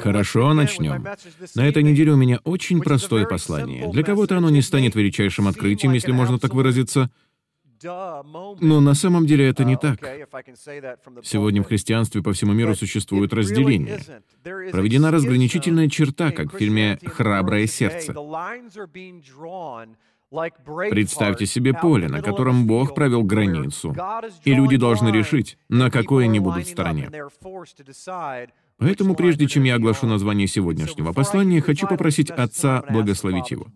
Хорошо, начнем. На этой неделе у меня очень простое послание. Для кого-то оно не станет величайшим открытием, если можно так выразиться. Но на самом деле это не так. Сегодня в христианстве по всему миру существует разделение. Проведена разграничительная черта, как в фильме «Храброе сердце». Представьте себе поле, на котором Бог провел границу, и люди должны решить, на какой они будут стороне. Поэтому, прежде чем я оглашу название сегодняшнего послания, хочу попросить Отца благословить его.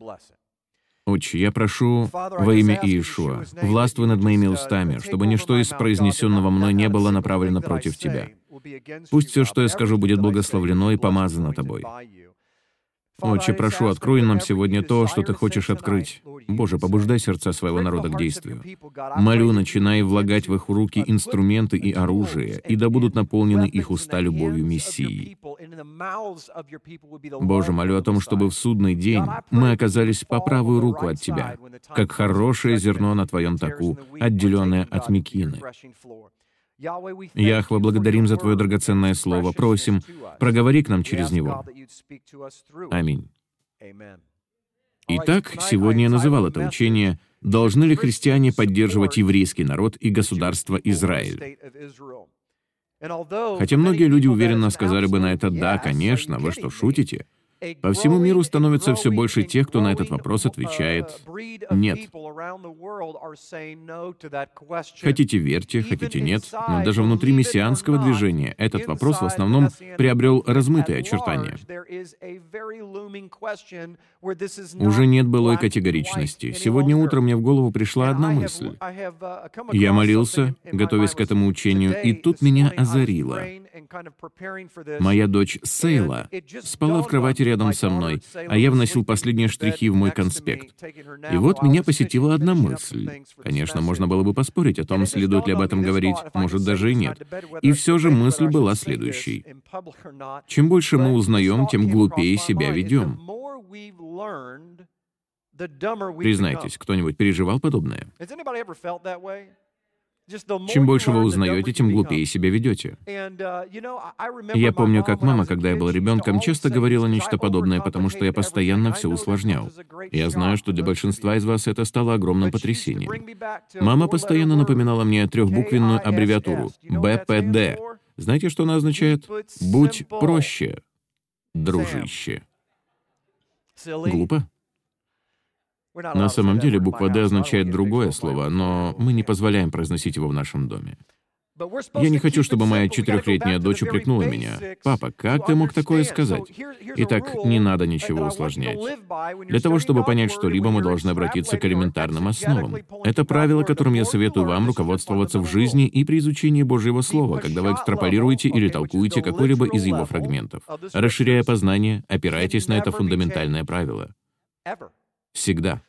Отче, я прошу во имя Иешуа, властвуй над моими устами, чтобы ничто из произнесенного мной не было направлено против Тебя. Пусть все, что я скажу, будет благословлено и помазано Тобой. Отче, прошу, открой нам сегодня то, что Ты хочешь открыть. Боже, побуждай сердца своего народа к действию. Молю, начинай влагать в их руки инструменты и оружие, и да будут наполнены их уста любовью Мессии. Боже, молю о том, чтобы в судный день мы оказались по правую руку от Тебя, как хорошее зерно на Твоем таку, отделенное от мекины. Яхва, благодарим за Твое драгоценное Слово. Просим, проговори к нам через него. Аминь. Итак, сегодня я называл это учение «Должны ли христиане поддерживать еврейский народ и государство Израиль?» Хотя многие люди уверенно сказали бы на это «да, конечно, вы что, шутите?» По всему миру становится все больше тех, кто на этот вопрос отвечает «нет». Хотите верьте, хотите нет, но даже внутри мессианского движения этот вопрос в основном приобрел размытые очертания. Уже нет былой категоричности. Сегодня утром мне в голову пришла одна мысль. Я молился, готовясь к этому учению, и тут меня озарило. Моя дочь Сейла спала в кровати рядом со мной, а я вносил последние штрихи в мой конспект. И вот меня посетила одна мысль. Конечно, можно было бы поспорить о том, следует ли об этом говорить, может, даже и нет. И все же мысль была следующей. Чем больше мы узнаем, тем глупее себя ведем. Признайтесь, кто-нибудь переживал подобное? Чем больше вы узнаете, тем глупее себя ведете. Uh, я помню, как мама, когда я был ребенком, часто говорила нечто подобное, потому что я постоянно все усложнял. Я знаю, что для большинства из вас это стало огромным потрясением. Мама постоянно напоминала мне трехбуквенную аббревиатуру БПД. Знаете, что она означает? «Будь проще, дружище». Глупо? На самом деле буква «Д» означает другое слово, но мы не позволяем произносить его в нашем доме. Я не хочу, чтобы моя четырехлетняя дочь упрекнула меня. «Папа, как ты мог такое сказать?» Итак, не надо ничего усложнять. Для того, чтобы понять что-либо, мы должны обратиться к элементарным основам. Это правило, которым я советую вам руководствоваться в жизни и при изучении Божьего Слова, когда вы экстраполируете или толкуете какой-либо из его фрагментов. Расширяя познание, опирайтесь на это фундаментальное правило. Всегда.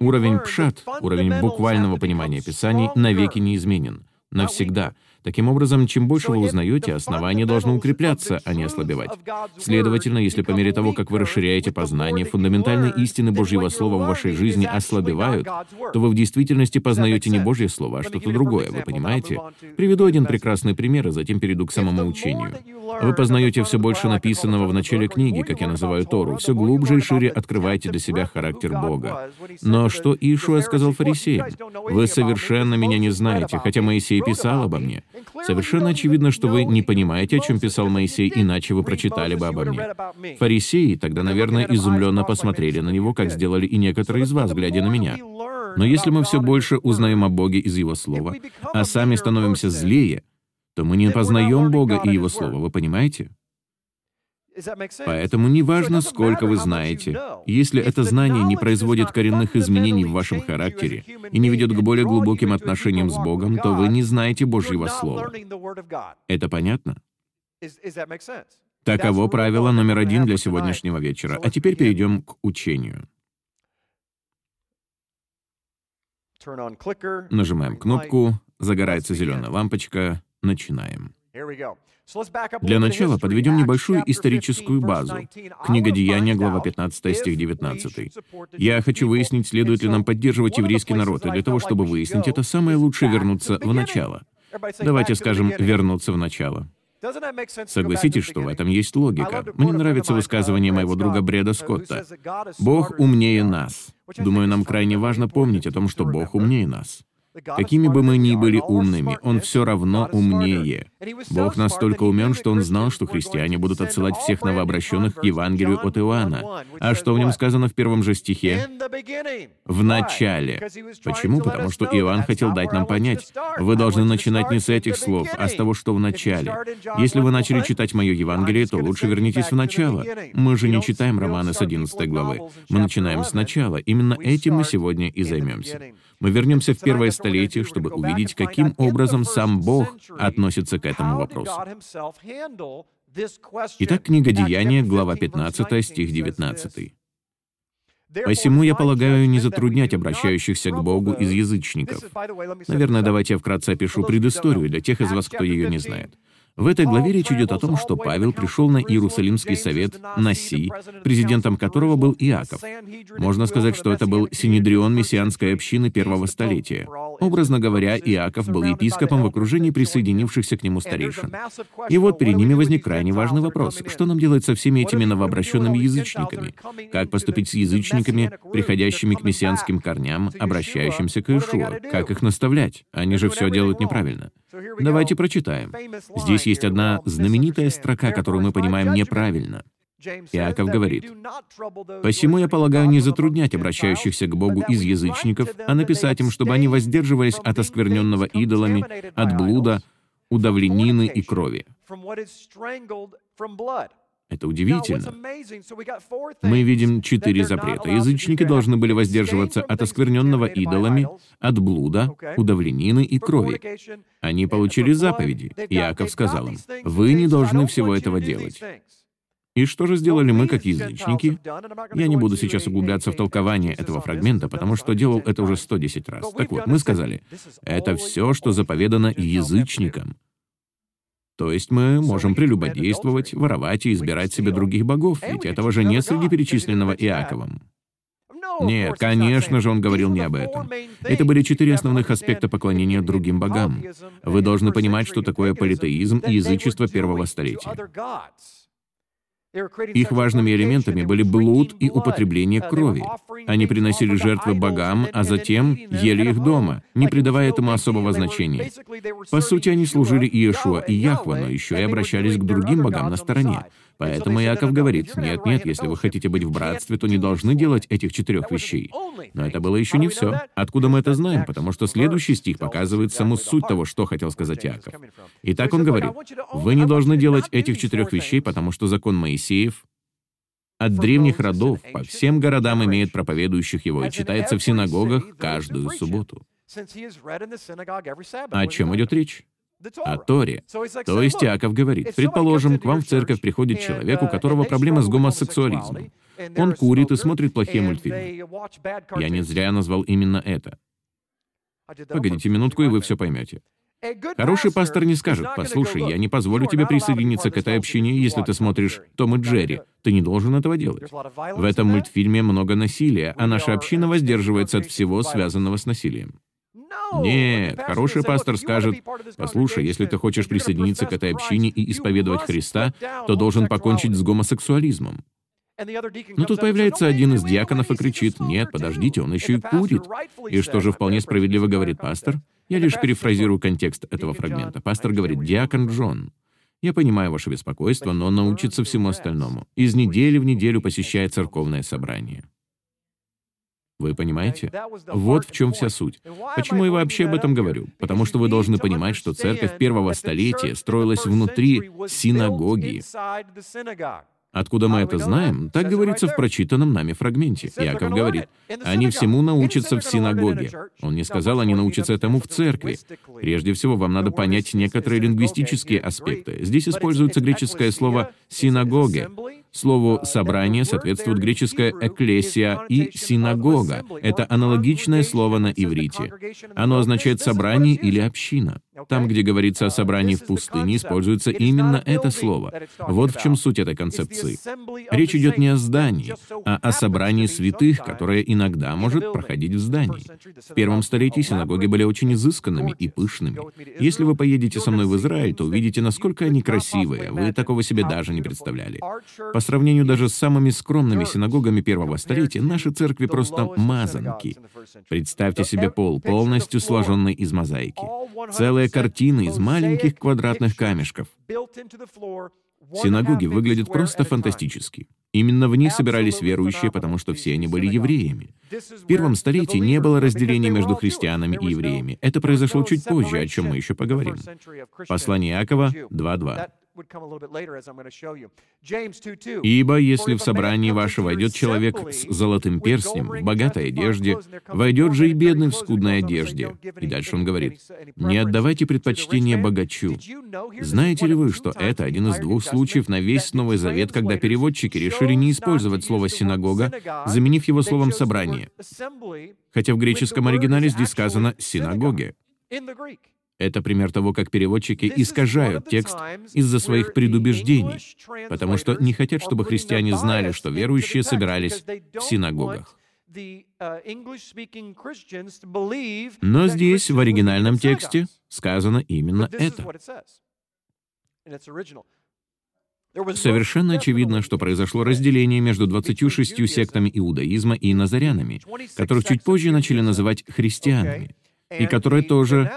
Уровень пшат, уровень буквального понимания Писаний, навеки неизменен. Навсегда. Таким образом, чем больше вы узнаете, основание должно укрепляться, а не ослабевать. Следовательно, если по мере того, как вы расширяете познание, фундаментальные истины Божьего Слова в вашей жизни ослабевают, то вы в действительности познаете не Божье Слово, а что-то другое, вы понимаете? Приведу один прекрасный пример, а затем перейду к самому учению. Вы познаете все больше написанного в начале книги, как я называю Тору, все глубже и шире открываете для себя характер Бога. Но что Иешуа сказал фарисеям? «Вы совершенно меня не знаете, хотя Моисей писал обо мне». Совершенно очевидно, что вы не понимаете, о чем писал Моисей, иначе вы прочитали бы обо мне. Фарисеи тогда, наверное, изумленно посмотрели на него, как сделали и некоторые из вас, глядя на меня. Но если мы все больше узнаем о Боге из Его Слова, а сами становимся злее, то мы не познаем Бога и Его Слово, вы понимаете? Поэтому неважно, сколько вы знаете, если это знание не производит коренных изменений в вашем характере и не ведет к более глубоким отношениям с Богом, то вы не знаете Божьего Слова. Это понятно? Таково правило номер один для сегодняшнего вечера. А теперь перейдем к учению. Нажимаем кнопку, загорается зеленая лампочка, начинаем. Для начала подведем небольшую историческую базу. Книга Деяния, глава 15, стих 19. «Я хочу выяснить, следует ли нам поддерживать еврейский народ, и для того, чтобы выяснить это, самое лучшее вернуться в начало». Давайте скажем «вернуться в начало». Согласитесь, что в этом есть логика. Мне нравится высказывание моего друга Бреда Скотта. «Бог умнее нас». Думаю, нам крайне важно помнить о том, что Бог умнее нас. Какими бы мы ни были умными, Он все равно умнее. Бог настолько умен, что Он знал, что христиане будут отсылать всех новообращенных к Евангелию от Иоанна. А что в нем сказано в первом же стихе? В начале. Почему? Потому что Иоанн хотел дать нам понять, вы должны начинать не с этих слов, а с того, что в начале. Если вы начали читать мое Евангелие, то лучше вернитесь в начало. Мы же не читаем романы с 11 главы. Мы начинаем с начала. Именно этим мы сегодня и займемся. Мы вернемся в первое столетие, чтобы увидеть, каким образом сам Бог относится к этому вопросу. Итак, книга Деяния, глава 15, стих 19. Посему я полагаю не затруднять обращающихся к Богу из язычников. Наверное, давайте я вкратце опишу предысторию для тех из вас, кто ее не знает. В этой главе речь идет о том, что Павел пришел на Иерусалимский совет Наси, президентом которого был Иаков. Можно сказать, что это был синедрион мессианской общины первого столетия. Образно говоря, Иаков был епископом в окружении присоединившихся к нему старейшин. И вот перед ними возник крайне важный вопрос. Что нам делать со всеми этими новообращенными язычниками? Как поступить с язычниками, приходящими к мессианским корням, обращающимся к Иешуа? Как их наставлять? Они же все делают неправильно. Давайте прочитаем. Здесь есть одна знаменитая строка, которую мы понимаем неправильно. Иаков говорит, «Посему я полагаю не затруднять обращающихся к Богу из язычников, а написать им, чтобы они воздерживались от оскверненного идолами, от блуда, удавленины и крови». Это удивительно. Мы видим четыре запрета. Язычники должны были воздерживаться от оскверненного идолами, от блуда, удавленины и крови. Они получили заповеди. Иаков сказал им, «Вы не должны всего этого делать». И что же сделали мы, как язычники? Я не буду сейчас углубляться в толкование этого фрагмента, потому что делал это уже 110 раз. Так вот, мы сказали, это все, что заповедано язычникам. То есть мы можем прелюбодействовать, воровать и избирать себе других богов, ведь этого же нет среди перечисленного Иаковом. Нет, конечно же, он говорил не об этом. Это были четыре основных аспекта поклонения другим богам. Вы должны понимать, что такое политеизм и язычество первого столетия. Их важными элементами были блуд и употребление крови. Они приносили жертвы богам, а затем ели их дома, не придавая этому особого значения. По сути, они служили Иешуа и Яхва, но еще и обращались к другим богам на стороне. Поэтому Яков говорит, нет-нет, если вы хотите быть в братстве, то не должны делать этих четырех вещей. Но это было еще не все. Откуда мы это знаем? Потому что следующий стих показывает саму суть того, что хотел сказать Яков. Итак, он говорит, вы не должны делать этих четырех вещей, потому что закон Моисеев от древних родов по всем городам имеет проповедующих его и читается в синагогах каждую субботу. О чем идет речь? О Торе. То есть Иаков говорит, предположим, к вам в церковь приходит человек, у которого проблема с гомосексуализмом. Он курит и смотрит плохие мультфильмы. Я не зря назвал именно это. Погодите минутку, и вы все поймете. Хороший пастор не скажет, «Послушай, я не позволю тебе присоединиться к этой общине, если ты смотришь Том и Джерри. Ты не должен этого делать». В этом мультфильме много насилия, а наша община воздерживается от всего, связанного с насилием. Нет, хороший пастор скажет, послушай, если ты хочешь присоединиться к этой общине и исповедовать Христа, то должен покончить с гомосексуализмом. Но тут появляется один из диаконов и кричит, «Нет, подождите, он еще и курит». И что же вполне справедливо говорит пастор? Я лишь перефразирую контекст этого фрагмента. Пастор говорит, «Диакон Джон, я понимаю ваше беспокойство, но он научится всему остальному. Из недели в неделю посещает церковное собрание». Вы понимаете? Вот в чем вся суть. Почему я вообще об этом говорю? Потому что вы должны понимать, что церковь первого столетия строилась внутри синагоги. Откуда мы это знаем? Так говорится в прочитанном нами фрагменте. Иаков говорит, «Они всему научатся в синагоге». Он не сказал, они научатся этому в церкви. Прежде всего, вам надо понять некоторые лингвистические аспекты. Здесь используется греческое слово «синагоге», Слову «собрание» соответствует греческое «экклесия» и «синагога». Это аналогичное слово на иврите. Оно означает «собрание» или «община». Там, где говорится о собрании в пустыне, используется именно это слово. Вот в чем суть этой концепции. Речь идет не о здании, а о собрании святых, которое иногда может проходить в здании. В первом столетии синагоги были очень изысканными и пышными. Если вы поедете со мной в Израиль, то увидите, насколько они красивые. Вы такого себе даже не представляли. По сравнению даже с самыми скромными синагогами первого столетия, наши церкви просто мазанки. Представьте себе пол, полностью сложенный из мозаики. Целая картина из маленьких квадратных камешков. Синагоги выглядят просто фантастически. Именно в них собирались верующие, потому что все они были евреями. В первом столетии не было разделения между христианами и евреями. Это произошло чуть позже, о чем мы еще поговорим. Послание Иакова 2.2. «Ибо если в собрании ваше войдет человек с золотым перстнем, в богатой одежде, войдет же и бедный в скудной одежде». И дальше он говорит, «Не отдавайте предпочтение богачу». Знаете ли вы, что это один из двух случаев на весь Новый Завет, когда переводчики решили не использовать слово «синагога», заменив его словом «собрание», хотя в греческом оригинале здесь сказано «синагоге». Это пример того, как переводчики искажают текст из-за своих предубеждений, потому что не хотят, чтобы христиане знали, что верующие собирались в синагогах. Но здесь, в оригинальном тексте, сказано именно это. Совершенно очевидно, что произошло разделение между 26 сектами иудаизма и назарянами, которых чуть позже начали называть христианами и которые тоже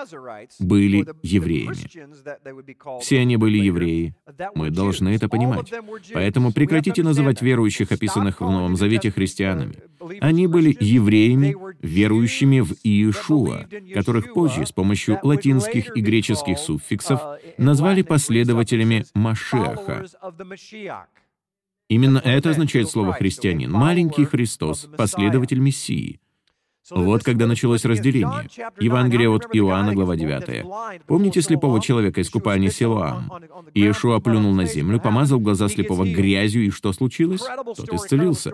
были евреями. Все они были евреи. Мы должны это понимать. Поэтому прекратите называть верующих, описанных в Новом Завете, христианами. Они были евреями, верующими в Иешуа, которых позже с помощью латинских и греческих суффиксов назвали последователями Машеха. Именно это означает слово «христианин» — маленький Христос, последователь Мессии — вот когда началось разделение. Евангелие от Иоанна, глава 9. Помните слепого человека из купальни Силуам? Иешуа плюнул на землю, помазал глаза слепого грязью, и что случилось? Тот исцелился.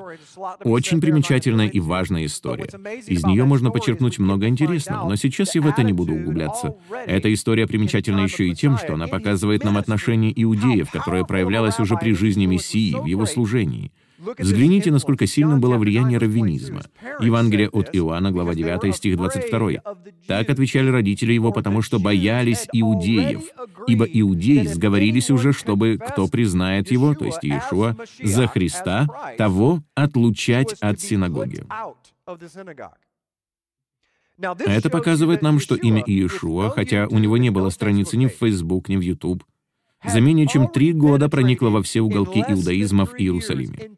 Очень примечательная и важная история. Из нее можно почерпнуть много интересного, но сейчас я в это не буду углубляться. Эта история примечательна еще и тем, что она показывает нам отношение иудеев, которое проявлялось уже при жизни Мессии, в его служении. Взгляните, насколько сильным было влияние раввинизма. Евангелие от Иоанна, глава 9, стих 22. «Так отвечали родители его, потому что боялись иудеев, ибо иудеи сговорились уже, чтобы кто признает его, то есть Иешуа, за Христа, того отлучать от синагоги». Это показывает нам, что имя Иешуа, хотя у него не было страницы ни в Facebook, ни в YouTube, за менее чем три года проникла во все уголки иудаизма в Иерусалиме.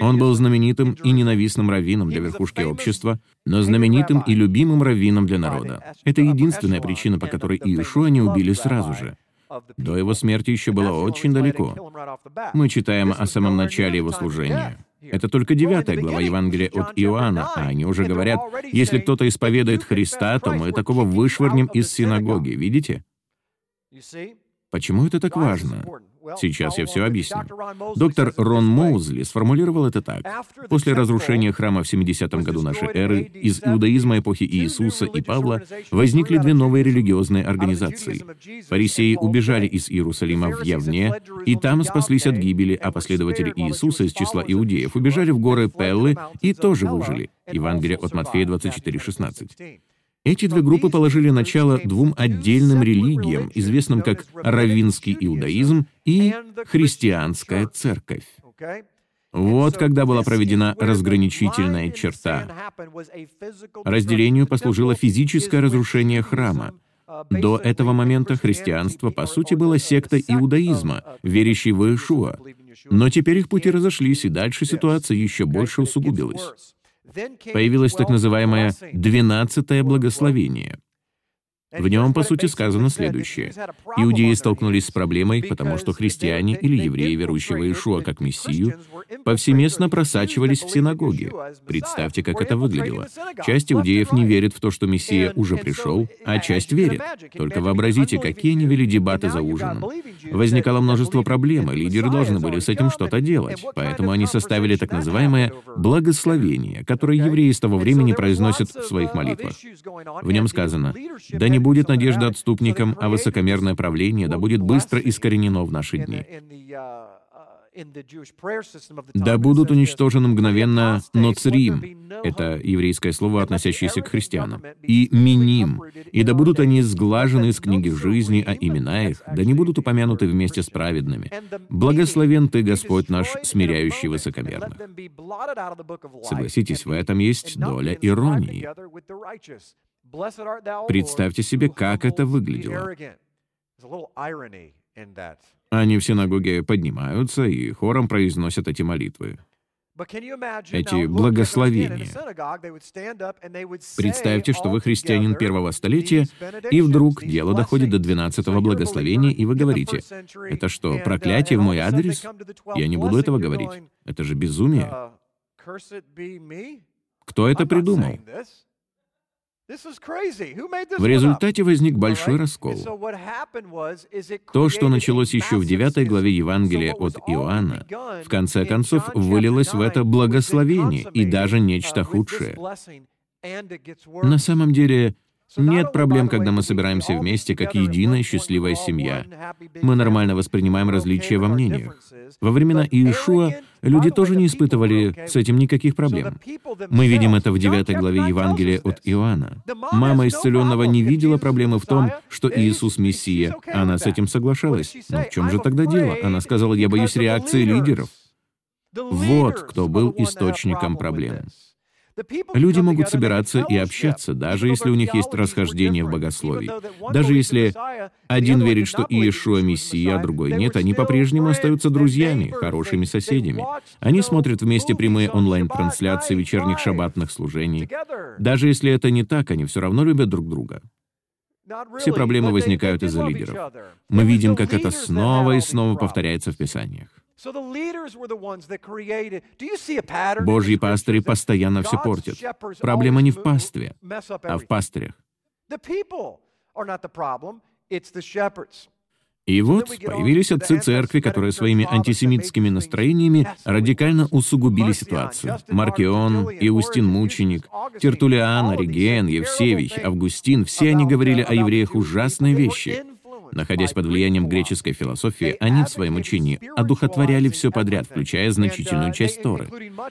Он был знаменитым и ненавистным раввином для верхушки общества, но знаменитым и любимым раввином для народа. Это единственная причина, по которой Иешуа не убили сразу же. До его смерти еще было очень далеко. Мы читаем о самом начале его служения. Это только девятая глава Евангелия от Иоанна, а они уже говорят, если кто-то исповедует Христа, то мы такого вышвырнем из синагоги, видите? Почему это так важно? Сейчас я все объясню. Доктор Рон Моузли сформулировал это так. После разрушения храма в 70-м году нашей эры из иудаизма эпохи Иисуса и Павла возникли две новые религиозные организации. Фарисеи убежали из Иерусалима в Явне, и там спаслись от гибели, а последователи Иисуса из числа иудеев убежали в горы Пеллы и тоже выжили. Евангелие от Матфея 24:16. Эти две группы положили начало двум отдельным религиям, известным как раввинский иудаизм и христианская церковь. Вот когда была проведена разграничительная черта. Разделению послужило физическое разрушение храма. До этого момента христианство, по сути, было сектой иудаизма, верящей в Иешуа. Но теперь их пути разошлись, и дальше ситуация еще больше усугубилась появилось так называемое «двенадцатое благословение». В нем, по сути, сказано следующее. Иудеи столкнулись с проблемой, потому что христиане или евреи, верующие в Иешуа как Мессию, повсеместно просачивались в синагоги. Представьте, как это выглядело. Часть иудеев не верит в то, что Мессия уже пришел, а часть верит. Только вообразите, какие они вели дебаты за ужином. Возникало множество проблем, и лидеры должны были с этим что-то делать. Поэтому они составили так называемое «благословение», которое евреи с того времени произносят в своих молитвах. В нем сказано «Да не будет надежда отступникам, а высокомерное правление да будет быстро искоренено в наши дни». Да будут уничтожены мгновенно ноцрим, это еврейское слово, относящееся к христианам, и миним, и да будут они сглажены из книги жизни, а имена их да не будут упомянуты вместе с праведными. Благословен Ты, Господь наш, смиряющий высокомерных. Согласитесь, в этом есть доля иронии. Представьте себе, как это выглядело. Они в синагоге поднимаются и хором произносят эти молитвы. Эти благословения. Представьте, что вы христианин первого столетия, и вдруг дело доходит до двенадцатого благословения, и вы говорите, «Это что, проклятие в мой адрес? Я не буду этого говорить. Это же безумие». Uh, Кто это придумал? В результате возник большой раскол. То, что началось еще в 9 главе Евангелия от Иоанна, в конце концов вылилось в это благословение и даже нечто худшее. На самом деле, нет проблем, когда мы собираемся вместе как единая счастливая семья. Мы нормально воспринимаем различия во мнениях. Во времена Иешуа люди тоже не испытывали с этим никаких проблем. Мы видим это в 9 главе Евангелия от Иоанна. Мама исцеленного не видела проблемы в том, что Иисус Мессия. Она с этим соглашалась. Но в чем же тогда дело? Она сказала, я боюсь реакции лидеров. Вот кто был источником проблем. Люди могут собираться и общаться, даже если у них есть расхождение в богословии. Даже если один верит, что Иешуа Мессия, а другой нет, они по-прежнему остаются друзьями, хорошими соседями. Они смотрят вместе прямые онлайн-трансляции вечерних шаббатных служений. Даже если это не так, они все равно любят друг друга. Все проблемы возникают из-за лидеров. Мы видим, как это снова и снова повторяется в Писаниях. Божьи пастыри постоянно все портят. Проблема не в пастве, а в пастырях. И вот появились отцы церкви, которые своими антисемитскими настроениями радикально усугубили ситуацию. Маркион, Иустин Мученик, Тертулиан, Ориген, Евсевий, Августин — все они говорили о евреях ужасные вещи. Находясь под влиянием греческой философии, они в своем учении одухотворяли все подряд, включая значительную часть Торы.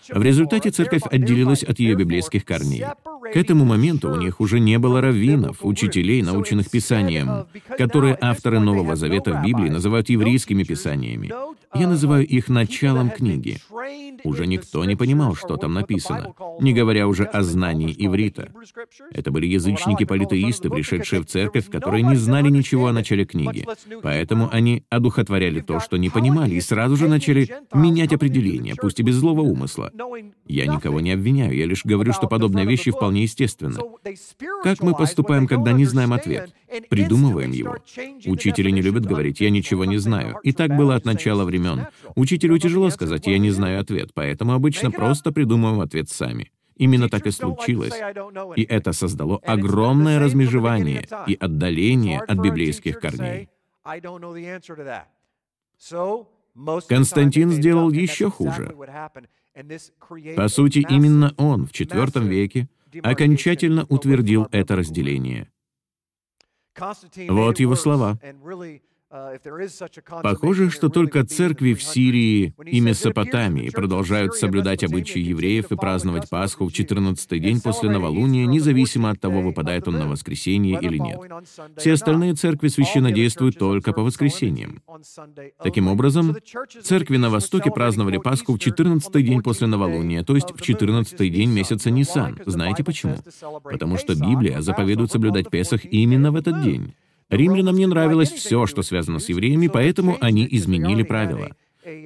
В результате церковь отделилась от ее библейских корней. К этому моменту у них уже не было раввинов, учителей, наученных писанием, которые авторы Нового Завета в Библии называют еврейскими писаниями. Я называю их началом книги. Уже никто не понимал, что там написано, не говоря уже о знании иврита. Это были язычники-политеисты, пришедшие в церковь, которые не знали ничего о начале. Поэтому они одухотворяли то, что не понимали, и сразу же начали менять определения, пусть и без злого умысла. Я никого не обвиняю, я лишь говорю, что подобные вещи вполне естественны. Как мы поступаем, когда не знаем ответ? Придумываем его. Учители не любят говорить «я ничего не знаю». И так было от начала времен. Учителю тяжело сказать «я не знаю ответ», поэтому обычно просто придумываем ответ сами. Именно так и случилось. И это создало огромное размежевание и отдаление от библейских корней. Константин сделал еще хуже. По сути, именно он в IV веке окончательно утвердил это разделение. Вот его слова. Uh, Похоже, что только церкви в Сирии и Месопотамии продолжают соблюдать обычаи евреев и праздновать Пасху в 14-й день после новолуния, независимо от того, выпадает он на воскресенье или нет. Все остальные церкви священно действуют только по воскресеньям. Таким образом, церкви на Востоке праздновали Пасху в 14-й день после новолуния, то есть в 14-й день месяца Нисан. Знаете почему? Потому что Библия заповедует соблюдать Песах именно в этот день. Римлянам не нравилось все, что связано с евреями, поэтому они изменили правила.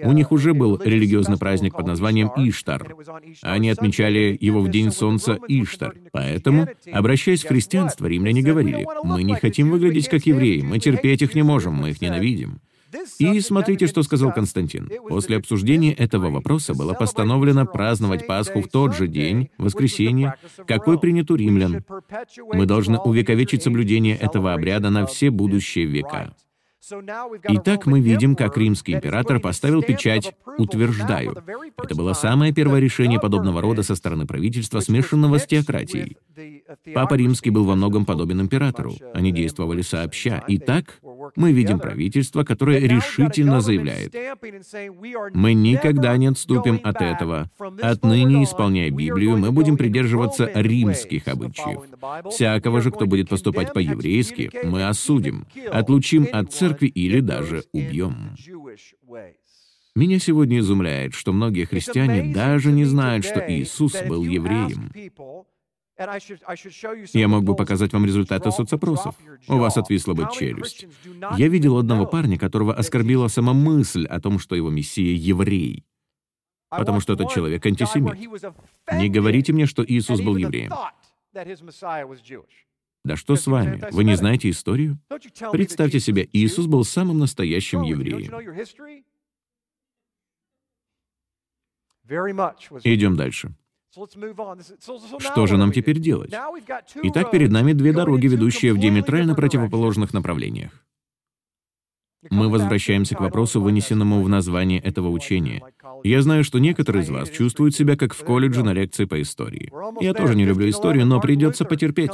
У них уже был религиозный праздник под названием Иштар. Они отмечали его в день солнца Иштар. Поэтому, обращаясь в христианство, римляне говорили, «Мы не хотим выглядеть как евреи, мы терпеть их не можем, мы их ненавидим». И смотрите, что сказал Константин. После обсуждения этого вопроса было постановлено праздновать Пасху в тот же день, воскресенье, какой принят у римлян. Мы должны увековечить соблюдение этого обряда на все будущие века. Итак, мы видим, как римский император поставил печать «утверждаю». Это было самое первое решение подобного рода со стороны правительства, смешанного с теократией. Папа Римский был во многом подобен императору. Они действовали сообща. Итак, мы видим правительство, которое решительно заявляет, мы никогда не отступим от этого. Отныне, исполняя Библию, мы будем придерживаться римских обычаев. Всякого же, кто будет поступать по-еврейски, мы осудим, отлучим от церкви или даже убьем. Меня сегодня изумляет, что многие христиане даже не знают, что Иисус был евреем. Я мог бы показать вам результаты соцопросов. У вас отвисла бы челюсть. Я видел одного парня, которого оскорбила сама мысль о том, что его мессия — еврей. Потому что этот человек антисемит. Не говорите мне, что Иисус был евреем. Да что с вами? Вы не знаете историю? Представьте себе, Иисус был самым настоящим евреем. Идем дальше. Что же нам теперь делать? Итак, перед нами две дороги, ведущие в диаметрально противоположных направлениях. Мы возвращаемся к вопросу, вынесенному в название этого учения. Я знаю, что некоторые из вас чувствуют себя как в колледже на лекции по истории. Я тоже не люблю историю, но придется потерпеть.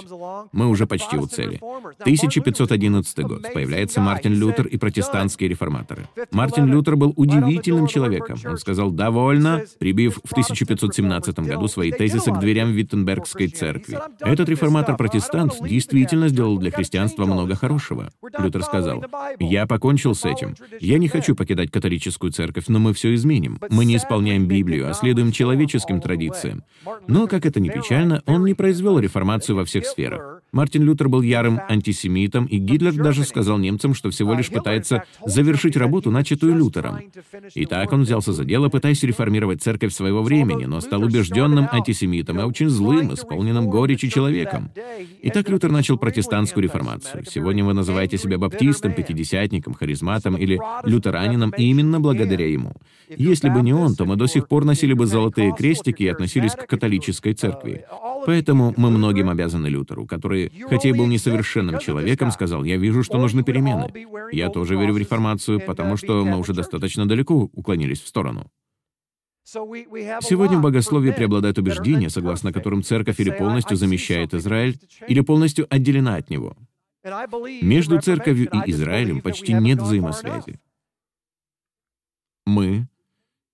Мы уже почти у цели. 1511 год. Появляется Мартин Лютер и протестантские реформаторы. Мартин Лютер был удивительным человеком. Он сказал «довольно», прибив в 1517 году свои тезисы к дверям Виттенбергской церкви. Этот реформатор-протестант действительно сделал для христианства много хорошего. Лютер сказал «Я покончил с этим. Я не хочу покидать католическую церковь, но мы все изменим. Мы не исполняем Библию, а следуем человеческим традициям. Но, как это ни печально, он не произвел реформацию во всех сферах. Мартин Лютер был ярым антисемитом, и Гитлер даже сказал немцам, что всего лишь пытается завершить работу, начатую Лютером. И так он взялся за дело, пытаясь реформировать церковь своего времени, но стал убежденным антисемитом и очень злым, исполненным горечи человеком. И так Лютер начал протестантскую реформацию. Сегодня вы называете себя баптистом, пятидесятником, харизматом или лютеранином именно благодаря ему. Если бы не он, то мы до сих пор носили бы золотые крестики и относились к католической церкви. Поэтому мы многим обязаны Лютеру, который, хотя и был несовершенным человеком, сказал, «Я вижу, что нужны перемены». Я тоже верю в реформацию, потому что мы уже достаточно далеко уклонились в сторону. Сегодня в богословии преобладает убеждение, согласно которым церковь или полностью замещает Израиль, или полностью отделена от него. Между церковью и Израилем почти нет взаимосвязи. Мы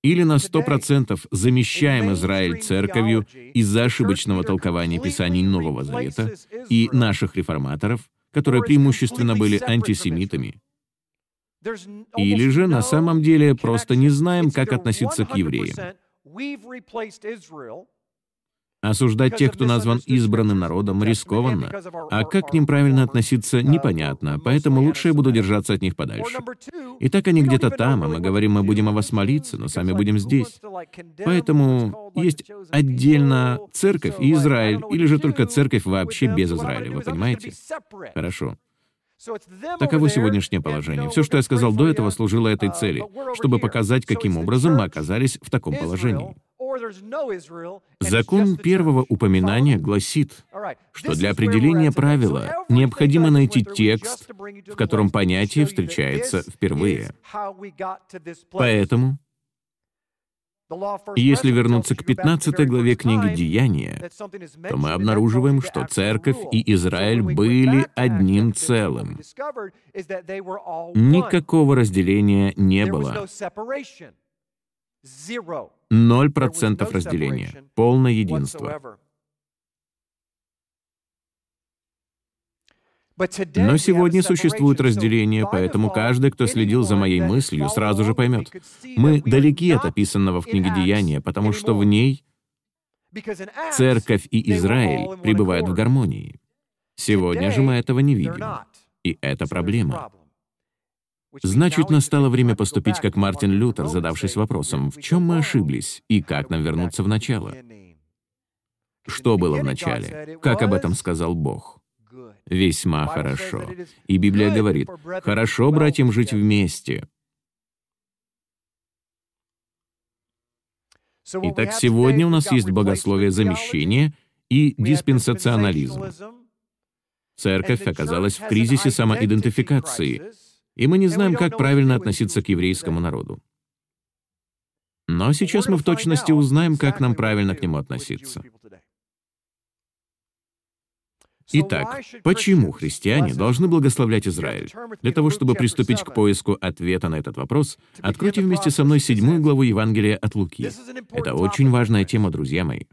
или на 100% замещаем Израиль церковью из-за ошибочного толкования Писаний Нового Завета и наших реформаторов, которые преимущественно были антисемитами, или же на самом деле просто не знаем, как относиться к евреям. Осуждать тех, кто назван избранным народом, рискованно, а как к ним правильно относиться, непонятно, поэтому лучше я буду держаться от них подальше. Итак, они где-то там, а мы говорим, мы будем о вас молиться, но сами будем здесь. Поэтому есть отдельно церковь и Израиль, или же только церковь вообще без Израиля, вы понимаете? Хорошо. Таково сегодняшнее положение. Все, что я сказал до этого, служило этой цели, чтобы показать, каким образом мы оказались в таком положении. Закон первого упоминания гласит, что для определения правила необходимо найти текст, в котором понятие встречается впервые. Поэтому, если вернуться к 15 главе книги «Деяния», то мы обнаруживаем, что церковь и Израиль были одним целым. Никакого разделения не было. Ноль процентов разделения, полное единство. Но сегодня существует разделение, поэтому каждый, кто следил за моей мыслью, сразу же поймет. Мы далеки от описанного в книге Деяния, потому что в ней церковь и Израиль пребывают в гармонии. Сегодня же мы этого не видим. И это проблема. Значит, настало время поступить как Мартин Лютер, задавшись вопросом, в чем мы ошиблись и как нам вернуться в начало. Что было в начале? Как об этом сказал Бог? Весьма хорошо. И Библия говорит, хорошо братьям жить вместе. Итак, сегодня у нас есть богословие замещения и диспенсационализм. Церковь оказалась в кризисе самоидентификации, и мы не знаем, как правильно относиться к еврейскому народу. Но сейчас мы в точности узнаем, как нам правильно к нему относиться. Итак, почему христиане должны благословлять Израиль? Для того, чтобы приступить к поиску ответа на этот вопрос, откройте вместе со мной седьмую главу Евангелия от Луки. Это очень важная тема, друзья мои.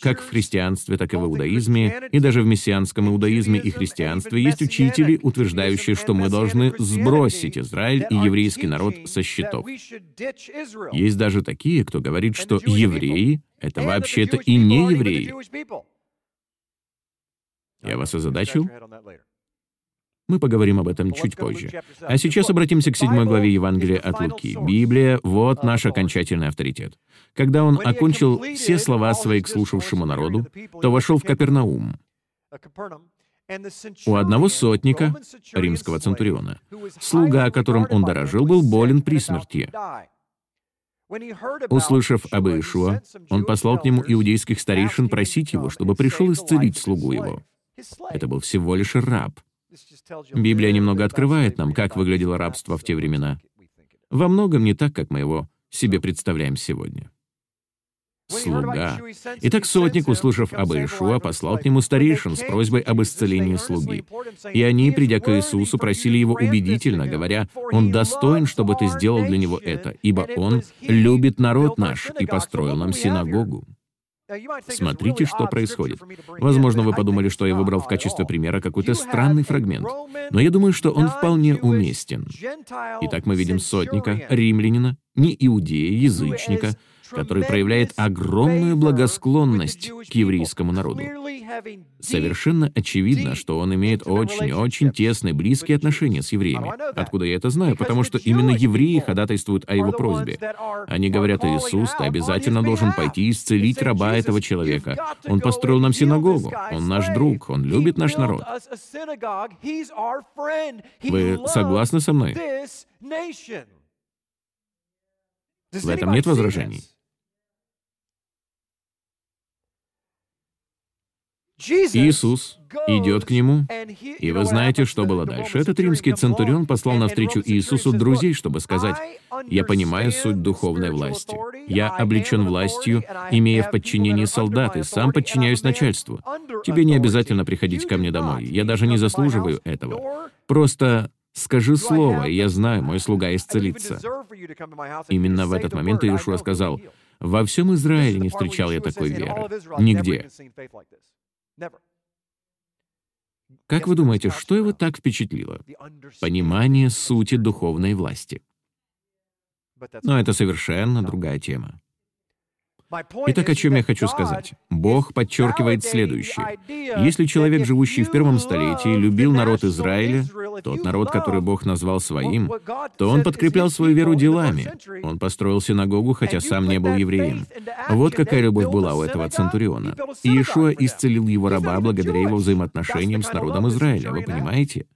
Как в христианстве, так и в иудаизме, и даже в мессианском иудаизме и христианстве есть учители, утверждающие, что мы должны сбросить Израиль и еврейский народ со счетов. Есть даже такие, кто говорит, что евреи — это вообще-то и не евреи. Я вас озадачил? Мы поговорим об этом чуть позже. А сейчас обратимся к седьмой главе Евангелия от Луки. Библия — вот наш окончательный авторитет. Когда он окончил все слова свои к слушавшему народу, то вошел в Капернаум. У одного сотника, римского центуриона, слуга, которым он дорожил, был болен при смерти. Услышав об Иешуа, он послал к нему иудейских старейшин просить его, чтобы пришел исцелить слугу его. Это был всего лишь раб. Библия немного открывает нам, как выглядело рабство в те времена. Во многом не так, как мы его себе представляем сегодня. Слуга. Итак, сотник, услышав об Иешуа, послал к нему старейшин с просьбой об исцелении слуги. И они, придя к Иисусу, просили его убедительно, говоря, «Он достоин, чтобы ты сделал для него это, ибо он любит народ наш и построил нам синагогу». Смотрите, что происходит. Возможно, вы подумали, что я выбрал в качестве примера какой-то странный фрагмент, но я думаю, что он вполне уместен. Итак, мы видим сотника, римлянина, не иудея, язычника, который проявляет огромную благосклонность к еврейскому народу. Совершенно очевидно, что он имеет очень-очень тесные, близкие отношения с евреями. Откуда я это знаю? Потому что именно евреи ходатайствуют о его просьбе. Они говорят, Иисус, ты обязательно должен пойти исцелить раба этого человека. Он построил нам синагогу. Он наш друг. Он любит наш народ. Вы согласны со мной? В этом нет возражений. Иисус идет к нему, и вы знаете, что было дальше. Этот римский центурион послал навстречу Иисусу друзей, чтобы сказать, «Я понимаю суть духовной власти. Я облечен властью, имея в подчинении солдат, и сам подчиняюсь начальству. Тебе не обязательно приходить ко мне домой. Я даже не заслуживаю этого. Просто Скажи слово, и я знаю, мой слуга исцелится. Именно в этот момент Иешуа сказал, «Во всем Израиле не встречал я такой веры. Нигде». Как вы думаете, что его так впечатлило? Понимание сути духовной власти. Но это совершенно другая тема. Итак, о чем я хочу сказать? Бог подчеркивает следующее. Если человек, живущий в первом столетии, любил народ Израиля, тот народ, который Бог назвал своим, то он подкреплял свою веру делами. Он построил синагогу, хотя сам не был евреем. Вот какая любовь была у этого центуриона. Иешуа исцелил его раба благодаря его взаимоотношениям с народом Израиля. Вы понимаете?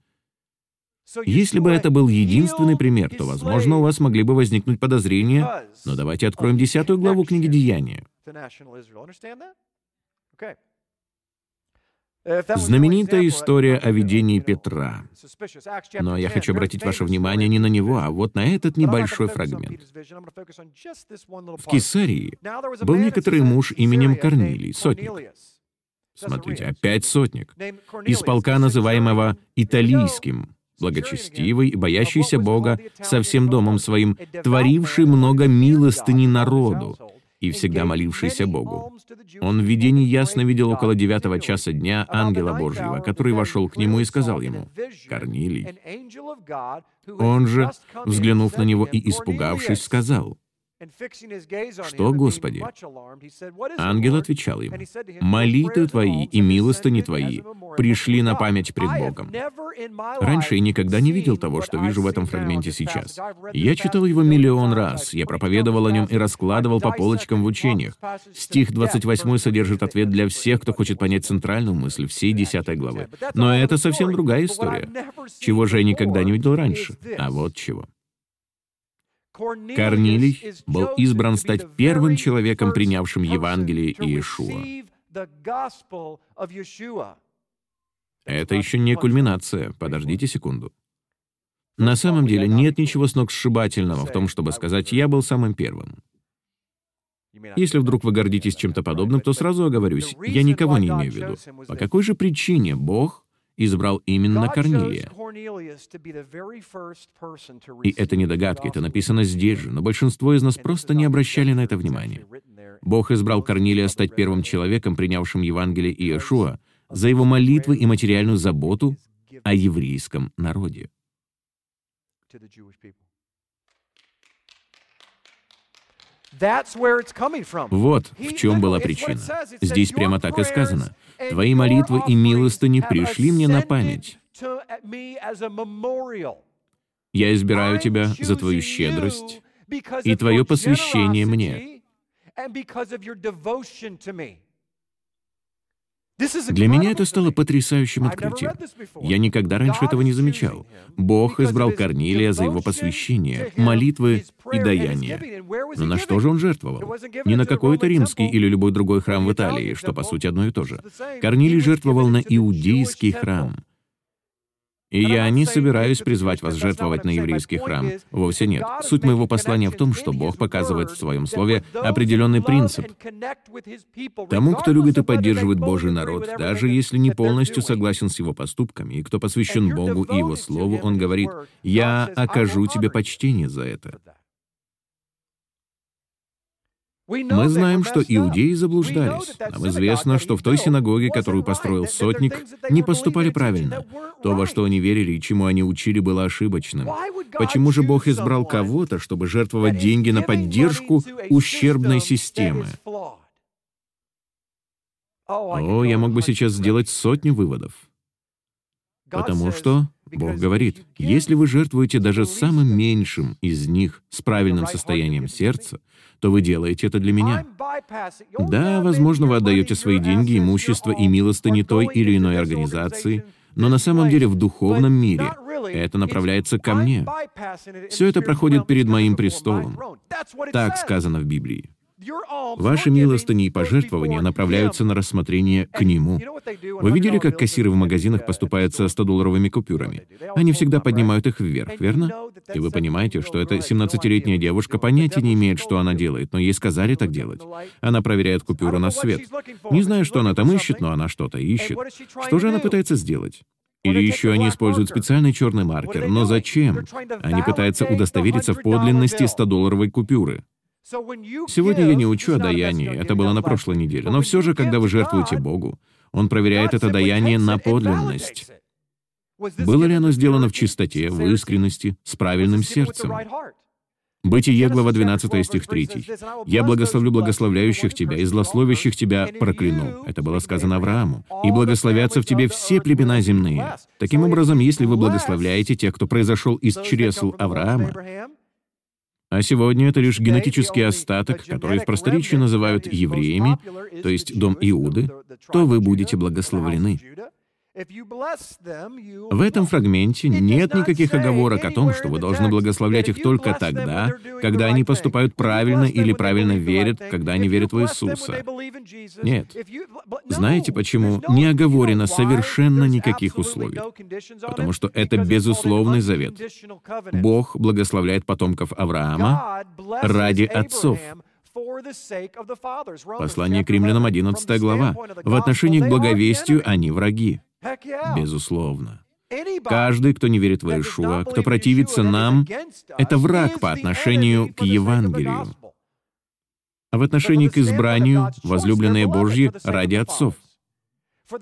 Если бы это был единственный пример, то, возможно, у вас могли бы возникнуть подозрения, но давайте откроем десятую главу книги «Деяния». Знаменитая история о видении Петра. Но я хочу обратить ваше внимание не на него, а вот на этот небольшой фрагмент. В Кесарии был некоторый муж именем Корнилий, сотник. Смотрите, опять сотник. Из полка, называемого Италийским благочестивый, боящийся Бога, со всем домом своим, творивший много милостыни народу и всегда молившийся Богу. Он в видении ясно видел около девятого часа дня ангела Божьего, который вошел к нему и сказал ему, «Корнилий». Он же, взглянув на него и испугавшись, сказал, Что, Господи? Ангел отвечал ему, «Молитвы твои и милостыни твои пришли на память пред Богом». Раньше я никогда не видел того, что вижу в этом фрагменте сейчас. Я читал его миллион раз, я проповедовал о нем и раскладывал по полочкам в учениях. Стих 28 содержит ответ для всех, кто хочет понять центральную мысль всей 10 главы. Но это совсем другая история. Чего же я никогда не видел раньше? А вот чего. Корнилий был избран стать первым человеком, принявшим Евангелие Иешуа. Это еще не кульминация. Подождите секунду. На самом деле нет ничего сногсшибательного в том, чтобы сказать «я был самым первым». Если вдруг вы гордитесь чем-то подобным, то сразу оговорюсь, я никого не имею в виду. По какой же причине Бог избрал именно Корнилия. И это не догадка, это написано здесь же, но большинство из нас просто не обращали на это внимания. Бог избрал Корнилия стать первым человеком, принявшим Евангелие Иешуа, за его молитвы и материальную заботу о еврейском народе. Вот в чем была причина. Здесь прямо так и сказано. «Твои молитвы и милостыни пришли мне на память». Я избираю тебя за твою щедрость и твое посвящение мне. Для меня это стало потрясающим открытием. Я никогда раньше этого не замечал. Бог избрал Корнилия за его посвящение, молитвы и даяние. Но на что же он жертвовал? Не на какой-то римский или любой другой храм в Италии, что по сути одно и то же. Корнилий жертвовал на иудейский храм. И я не собираюсь призвать вас жертвовать на еврейский храм. Вовсе нет. Суть моего послания в том, что Бог показывает в своем слове определенный принцип. Тому, кто любит и поддерживает Божий народ, даже если не полностью согласен с его поступками, и кто посвящен Богу и его слову, он говорит, «Я окажу тебе почтение за это». Мы знаем, что иудеи заблуждались. Нам известно, что в той синагоге, которую построил сотник, не поступали правильно. То, во что они верили и чему они учили, было ошибочным. Почему же Бог избрал кого-то, чтобы жертвовать деньги на поддержку ущербной системы? О, я мог бы сейчас сделать сотню выводов. Потому что Бог говорит, если вы жертвуете даже самым меньшим из них с правильным состоянием сердца, то вы делаете это для меня. Да, возможно, вы отдаете свои деньги, имущество и милостыни той или иной организации, но на самом деле в духовном мире это направляется ко мне. Все это проходит перед моим престолом. Так сказано в Библии. Ваши милостыни и пожертвования направляются на рассмотрение к Нему. Вы видели, как кассиры в магазинах поступают со 100-долларовыми купюрами? Они всегда поднимают их вверх, верно? И вы понимаете, что эта 17-летняя девушка понятия не имеет, что она делает, но ей сказали так делать. Она проверяет купюру на свет. Не знаю, что она там ищет, но она что-то ищет. Что же она пытается сделать? Или еще они используют специальный черный маркер. Но зачем? Они пытаются удостовериться в подлинности 100-долларовой купюры. Сегодня я не учу о даянии, это было на прошлой неделе, но все же, когда вы жертвуете Богу, Он проверяет это даяние на подлинность. Было ли оно сделано в чистоте, в искренности, с правильным сердцем? Бытие, глава 12, стих 3. «Я благословлю благословляющих тебя, и злословящих тебя прокляну». Это было сказано Аврааму. «И благословятся в тебе все племена земные». Таким образом, если вы благословляете тех, кто произошел из чресл Авраама, а сегодня это лишь генетический остаток, который в просторечии называют евреями, то есть дом Иуды, то вы будете благословлены. В этом фрагменте нет никаких оговорок о том, что вы должны благословлять их только тогда, когда они поступают правильно или правильно верят, когда они верят в Иисуса. Нет. Знаете почему? Не оговорено совершенно никаких условий. Потому что это безусловный завет. Бог благословляет потомков Авраама ради отцов. Послание к римлянам 11 глава. В отношении к благовестию они враги. Безусловно. Каждый, кто не верит в Иешуа, кто противится нам, это враг по отношению к Евангелию. А в отношении к избранию — возлюбленные Божьи ради отцов.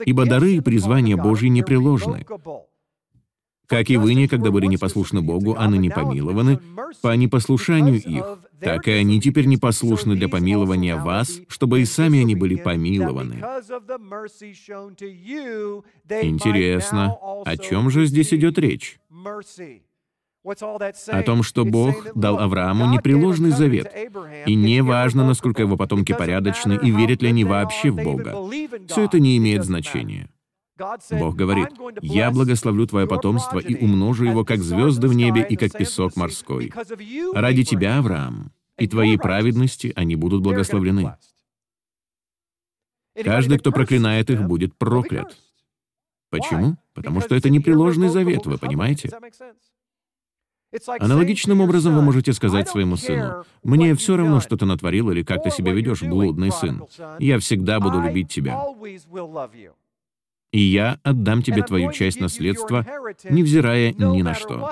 Ибо дары и призвания Божьи непреложны. Как и вы никогда были непослушны Богу, а ныне помилованы, по непослушанию их, так и они теперь непослушны для помилования вас, чтобы и сами они были помилованы. Интересно, о чем же здесь идет речь? О том, что Бог дал Аврааму непреложный завет, и не важно, насколько его потомки порядочны и верят ли они вообще в Бога. Все это не имеет значения. Бог говорит, «Я благословлю твое потомство и умножу его, как звезды в небе и как песок морской. Ради тебя, Авраам, и твоей праведности они будут благословлены. Каждый, кто проклинает их, будет проклят». Почему? Потому что это непреложный завет, вы понимаете? Аналогичным образом вы можете сказать своему сыну, «Мне все равно, что ты натворил или как ты себя ведешь, блудный сын. Я всегда буду любить тебя и я отдам тебе твою часть наследства, невзирая ни на что».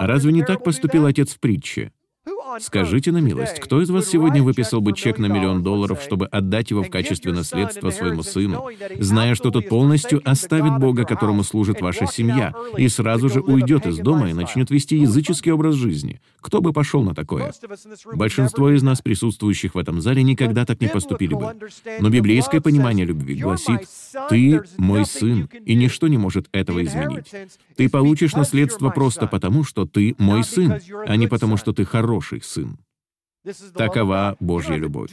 Разве не так поступил отец в притче? Скажите на милость, кто из вас сегодня выписал бы чек на миллион долларов, чтобы отдать его в качестве наследства своему сыну, зная, что тот полностью оставит Бога, которому служит ваша семья, и сразу же уйдет из дома и начнет вести языческий образ жизни? Кто бы пошел на такое? Большинство из нас, присутствующих в этом зале, никогда так не поступили бы. Но библейское понимание любви гласит, «Ты мой сын, и ничто не может этого изменить. Ты получишь наследство просто потому, что ты мой сын, а не потому, что ты хороший сын. Такова Божья любовь.